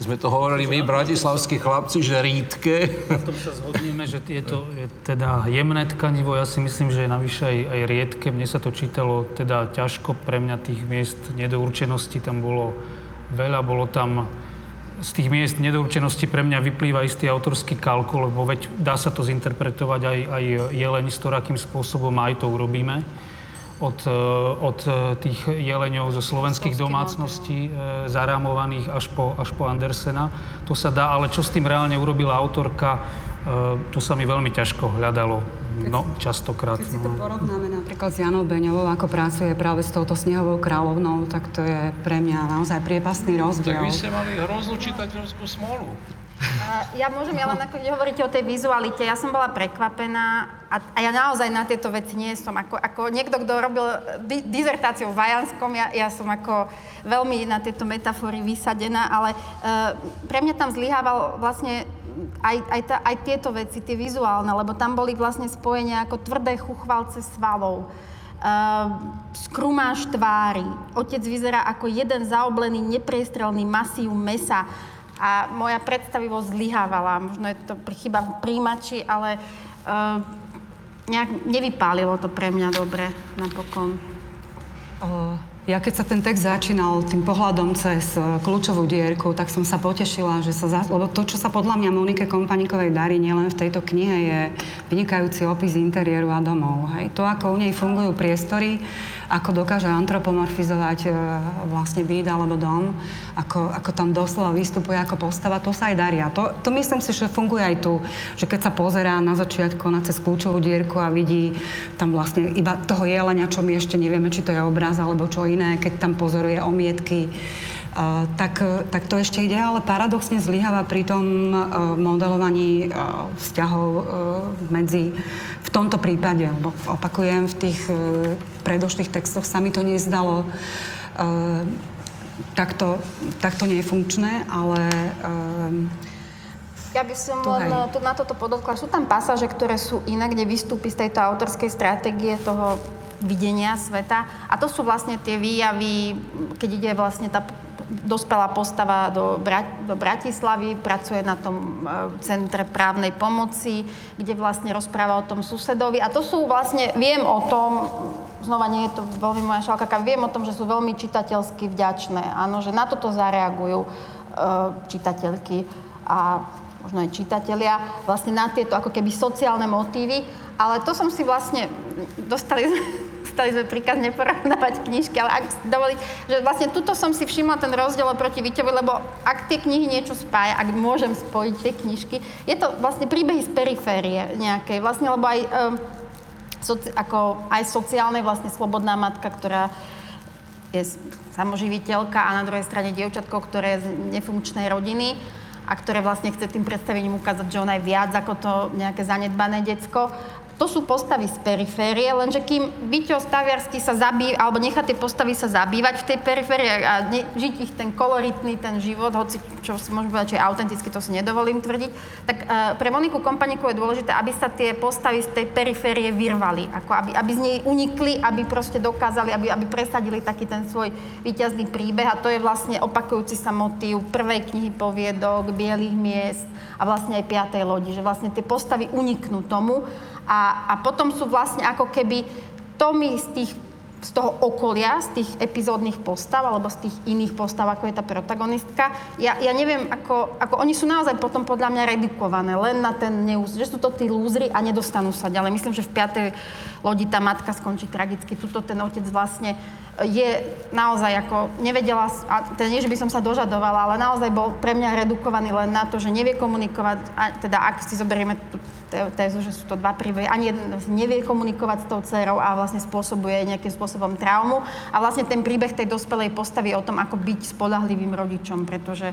sme to hovorili my, bratislavskí chlapci, že rýdke. Na tom sa zhodneme, že je to je teda jemné tkanivo, ja si myslím, že je navyše aj, aj riedke. Mne sa to čítalo teda ťažko, pre mňa tých miest nedourčenosti tam bolo veľa, bolo tam z tých miest nedorčenosti pre mňa vyplýva istý autorský kalkul, lebo veď dá sa to zinterpretovať aj, aj jeleň s akým spôsobom aj to urobíme. Od, e, od e, tých jeleňov zo slovenských domácností e, zarámovaných až po, až po Andersena. To sa dá, ale čo s tým reálne urobila autorka, e, to sa mi veľmi ťažko hľadalo. No, častokrát. Keď si to no. porovnáme napríklad s Janou Beňovou, ako pracuje práve s touto snehovou kráľovnou, tak to je pre mňa naozaj priepastný Tak rozdiel. vy ste mali hroznú čitateľskú smolu. Ja môžem, ja len ako hovoríte o tej vizualite, ja som bola prekvapená a, a ja naozaj na tieto veci nie som. Ako, ako niekto, kto robil di- dizertáciu v Vajanskom, ja, ja som ako veľmi na tieto metafory vysadená, ale uh, pre mňa tam zlyhával vlastne aj, aj, tá, aj tieto veci, tie vizuálne, lebo tam boli vlastne spojenia ako tvrdé chuchvalce svalov. Uh, skrumáš tvári. Otec vyzerá ako jeden zaoblený, nepriestrelný masív mesa a moja predstavivosť zlyhávala. Možno je to chyba v príjimači, ale uh, nejak nevypálilo to pre mňa dobre napokon. Ja keď sa ten text začínal tým pohľadom cez e, kľúčovú dierku, tak som sa potešila, že sa... Za... Lebo to, čo sa podľa mňa Monike Kompanikovej darí nielen v tejto knihe, je vynikajúci opis interiéru a domov. Hej. To, ako u nej fungujú priestory, ako dokáže antropomorfizovať e, vlastne byt alebo dom, ako, ako tam doslova vystupuje ako postava, to sa aj darí. A to, to myslím si, že funguje aj tu, že keď sa pozerá na začiatku na cez kľúčovú dierku a vidí tam vlastne iba toho jelenia, čo my ešte nevieme, či to je obraz alebo čo iné, keď tam pozoruje omietky, Uh, tak, tak to ešte ide, ale paradoxne zlyháva pri tom uh, modelovaní uh, vzťahov medzi, v tomto prípade, lebo opakujem, v tých uh, predošlých textoch sa mi to nezdalo uh, takto, takto nefunkčné, ale uh, Ja by som To len tu na toto podotkla. Sú tam pasáže, ktoré sú iné, kde vystúpi z tejto autorskej stratégie toho videnia sveta. A to sú vlastne tie výjavy, keď ide vlastne tá dospelá postava do, do Bratislavy, pracuje na tom e, centre právnej pomoci, kde vlastne rozpráva o tom susedovi. A to sú vlastne, viem o tom, znova nie je to veľmi moja šalkaka, viem o tom, že sú veľmi čitateľsky vďačné. Áno, že na toto zareagujú e, čitateľky a možno aj čitatelia, vlastne na tieto ako keby sociálne motívy. Ale to som si vlastne, dostali, dostali sme príkaz neporovnávať knižky, ale ak si dovoliť, že vlastne tuto som si všimla ten rozdiel oproti Viteľovi, lebo ak tie knihy niečo spája, ak môžem spojiť tie knižky, je to vlastne príbehy z periférie nejakej, vlastne, lebo aj, um, soci, ako, aj sociálnej, vlastne slobodná matka, ktorá je samoživiteľka a na druhej strane dievčatko, ktoré je z nefunkčnej rodiny a ktoré vlastne chce tým predstavením ukázať, že ona je viac ako to nejaké zanedbané decko. To sú postavy z periférie, lenže kým Byťo Staviarsky sa zabí, alebo nechá tie postavy sa zabývať v tej periférii a ne, žiť ich ten koloritný, ten život, hoci čo si môžem povedať, že je autenticky, to si nedovolím tvrdiť, tak uh, pre Moniku Kompaniku je dôležité, aby sa tie postavy z tej periférie vyrvali, ako aby, aby z nej unikli, aby proste dokázali, aby, aby presadili taký ten svoj víťazný príbeh. A to je vlastne opakujúci sa motív prvej knihy poviedok, Bielých miest a vlastne aj Piatej lodi, že vlastne tie postavy uniknú tomu a, a potom sú vlastne ako keby Tomy z tých z toho okolia, z tých epizódnych postav, alebo z tých iných postav, ako je tá protagonistka. Ja, ja neviem, ako, ako oni sú naozaj potom podľa mňa redukované len na ten neús, že sú to tí lúzry a nedostanú sa ďalej. Myslím, že v piatej lodi tá matka skončí tragicky. Tuto ten otec vlastne je naozaj ako nevedela, a teda nie, že by som sa dožadovala, ale naozaj bol pre mňa redukovaný len na to, že nevie komunikovať, a teda ak si zoberieme tú té- tézu, že sú to dva príbehy, ani jeden nevie komunikovať s tou dcerou a vlastne spôsobuje nejakým spôsobom traumu. A vlastne ten príbeh tej dospelej postavy o tom, ako byť spolahlivým rodičom, pretože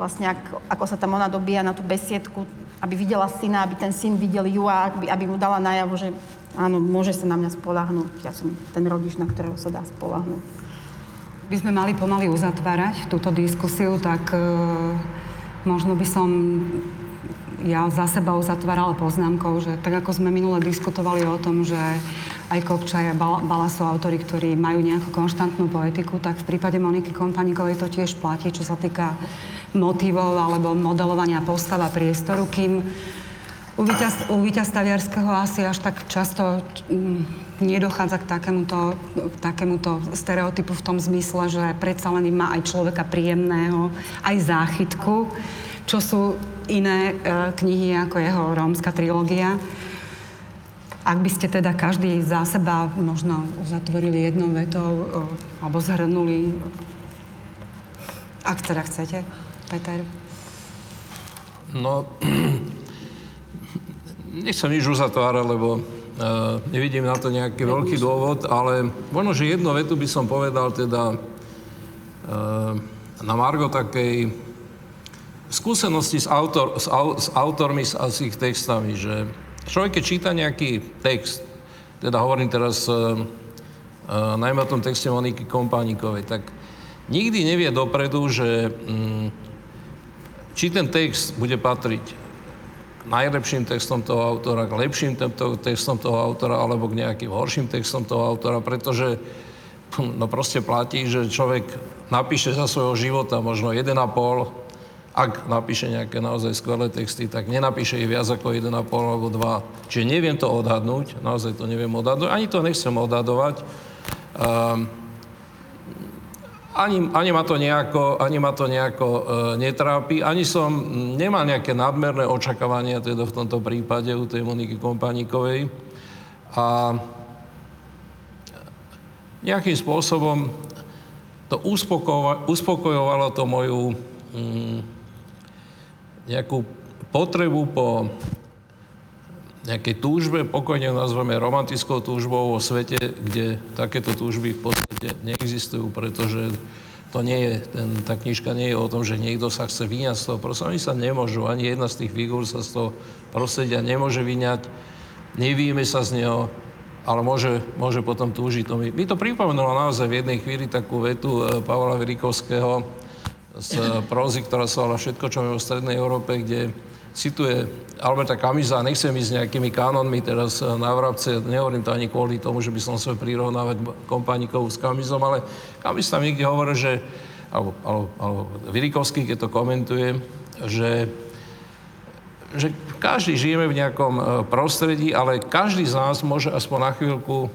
vlastne ako, ako sa tam ona dobíja na tú besiedku, aby videla syna, aby ten syn videl ju a aby, aby mu dala najavo, že áno, môže sa na mňa spolahnúť. Ja som ten rodič, na ktorého sa dá spolahnúť. by sme mali pomaly uzatvárať túto diskusiu, tak e, možno by som ja za seba uzatvárala poznámkou, že tak ako sme minule diskutovali o tom, že aj Kopčaj a Bala sú autory, ktorí majú nejakú konštantnú poetiku, tak v prípade Moniky Kompanikovej to tiež platí, čo sa týka motivov alebo modelovania postava priestoru, kým u, víťaz, u víťaz Staviarského asi až tak často mm, nedochádza k takémuto, k takémuto stereotypu v tom zmysle, že predsa len má aj človeka príjemného, aj záchytku, čo sú iné e, knihy ako jeho rómska trilógia. Ak by ste teda každý za seba možno zatvorili jednou vetou alebo zhrnuli, ak teda chcete, Peter. No, nechcem nič uzatvárať, lebo uh, nevidím na to nejaký veľký dôvod, ale možno, že jednu vetu by som povedal teda uh, na Margo takej skúsenosti s, autor, s, au, s autormi a s ich textami, že Človek, keď číta nejaký text, teda hovorím teraz uh, najmä o tom texte Moniky Kompánikovej, tak nikdy nevie dopredu, že um, či ten text bude patriť najlepším textom toho autora, k lepším textom toho autora, alebo k nejakým horším textom toho autora, pretože no proste platí, že človek napíše za svojho života možno 1,5 ak napíše nejaké naozaj skvelé texty, tak nenapíše ich viac ako 1,5 alebo 2. Čiže neviem to odhadnúť, naozaj to neviem odhadnúť, ani to nechcem odhadovať. Um, ani, ani ma to nejako, ani ma to nejako uh, netrápi, ani som nemal nejaké nadmerné očakávania teda v tomto prípade u tej Moniky Kompaníkovej. A nejakým spôsobom to uspokojovalo to moju um, nejakú potrebu po nejakej túžbe, pokojne nazveme romantickou túžbou vo svete, kde takéto túžby v podstate neexistujú, pretože to nie je, ten, tá knižka nie je o tom, že niekto sa chce vyňať z toho prostredia. Oni sa nemôžu, ani jedna z tých figúr sa z toho prostredia nemôže vyňať, nevíjeme sa z neho, ale môže, môže potom túžiť. To mi, mi to pripomenulo naozaj v jednej chvíli takú vetu eh, Pavla Virikovského, z prózy, ktorá sa volá Všetko, čo máme v Strednej Európe, kde cituje Alberta Kamiza, nechcem ísť nejakými kanónmi teraz na vrabce, nehovorím to ani kvôli tomu, že by som sa prirovnávať kompánikov s Kamizom, ale Kamiz tam niekde hovorí, že, alebo, alebo, alebo Vilikovský, keď to komentuje, že, že každý žijeme v nejakom e, prostredí, ale každý z nás môže aspoň na chvíľku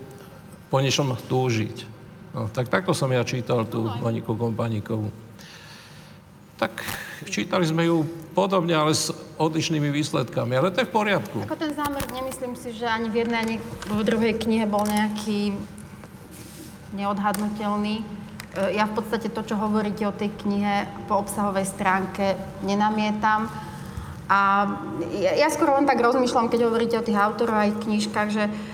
po niečom túžiť. No, tak takto som ja čítal tú Moniku Kompánikovú tak čítali sme ju podobne, ale s odlišnými výsledkami. Ale to je v poriadku. Ako ten zámer, nemyslím si, že ani v jednej, ani v druhej knihe bol nejaký neodhadnutelný. E, ja v podstate to, čo hovoríte o tej knihe po obsahovej stránke, nenamietam. A ja, ja skoro len tak rozmýšľam, keď hovoríte o tých autoroch aj knižkách, že Uh,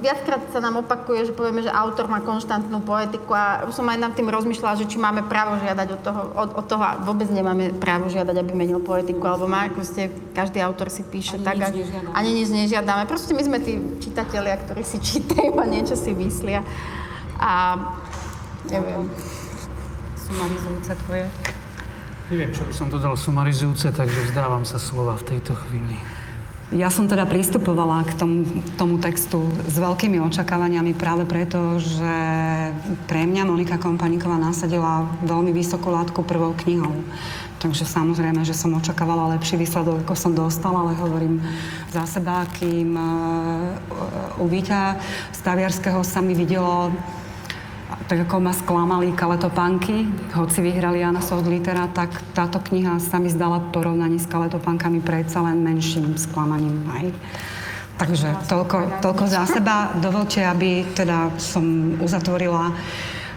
viackrát sa nám opakuje, že povieme, že autor má konštantnú poetiku a som aj nad tým rozmýšľala, že či máme právo žiadať od toho, od, od toho a vôbec nemáme právo žiadať, aby menil poetiku, alebo má, ako ste, každý autor si píše ani tak, nič a, ani nič nežiadame. Proste my sme tí čitatelia, ktorí si čítajú a niečo si myslia. A neviem. Sumarizujúce tvoje. Neviem, čo by som dodal sumarizujúce, takže vzdávam sa slova v tejto chvíli. Ja som teda pristupovala k tomu, tomu textu s veľkými očakávaniami práve preto, že pre mňa Monika Kompaníková nasadila veľmi vysokú látku prvou knihou. Takže samozrejme, že som očakávala lepší výsledok, ako som dostala, ale hovorím za seba, kým uh, u Víťa Staviarského sa mi videlo tak ako ma sklamali kaletopánky, hoci vyhrali Jana Sohdlitera, tak táto kniha sa mi zdala v porovnaní s kaletopánkami predsa len menším sklamaním. Aj. Takže toľko, toľko za seba. Dovolte, aby teda som uzatvorila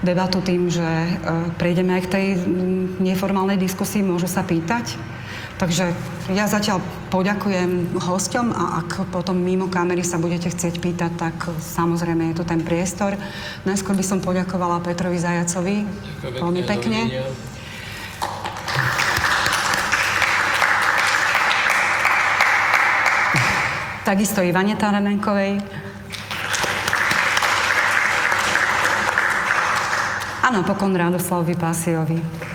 debatu tým, že e, prejdeme aj k tej neformálnej diskusii, môžu sa pýtať. Takže ja zatiaľ poďakujem hosťom a ak potom mimo kamery sa budete chcieť pýtať, tak samozrejme je tu ten priestor. Najskôr by som poďakovala Petrovi Zajacovi. Veľmi pekne. Takisto Ivane Taranenkovej. A napokon Radoslavovi Pasiovi.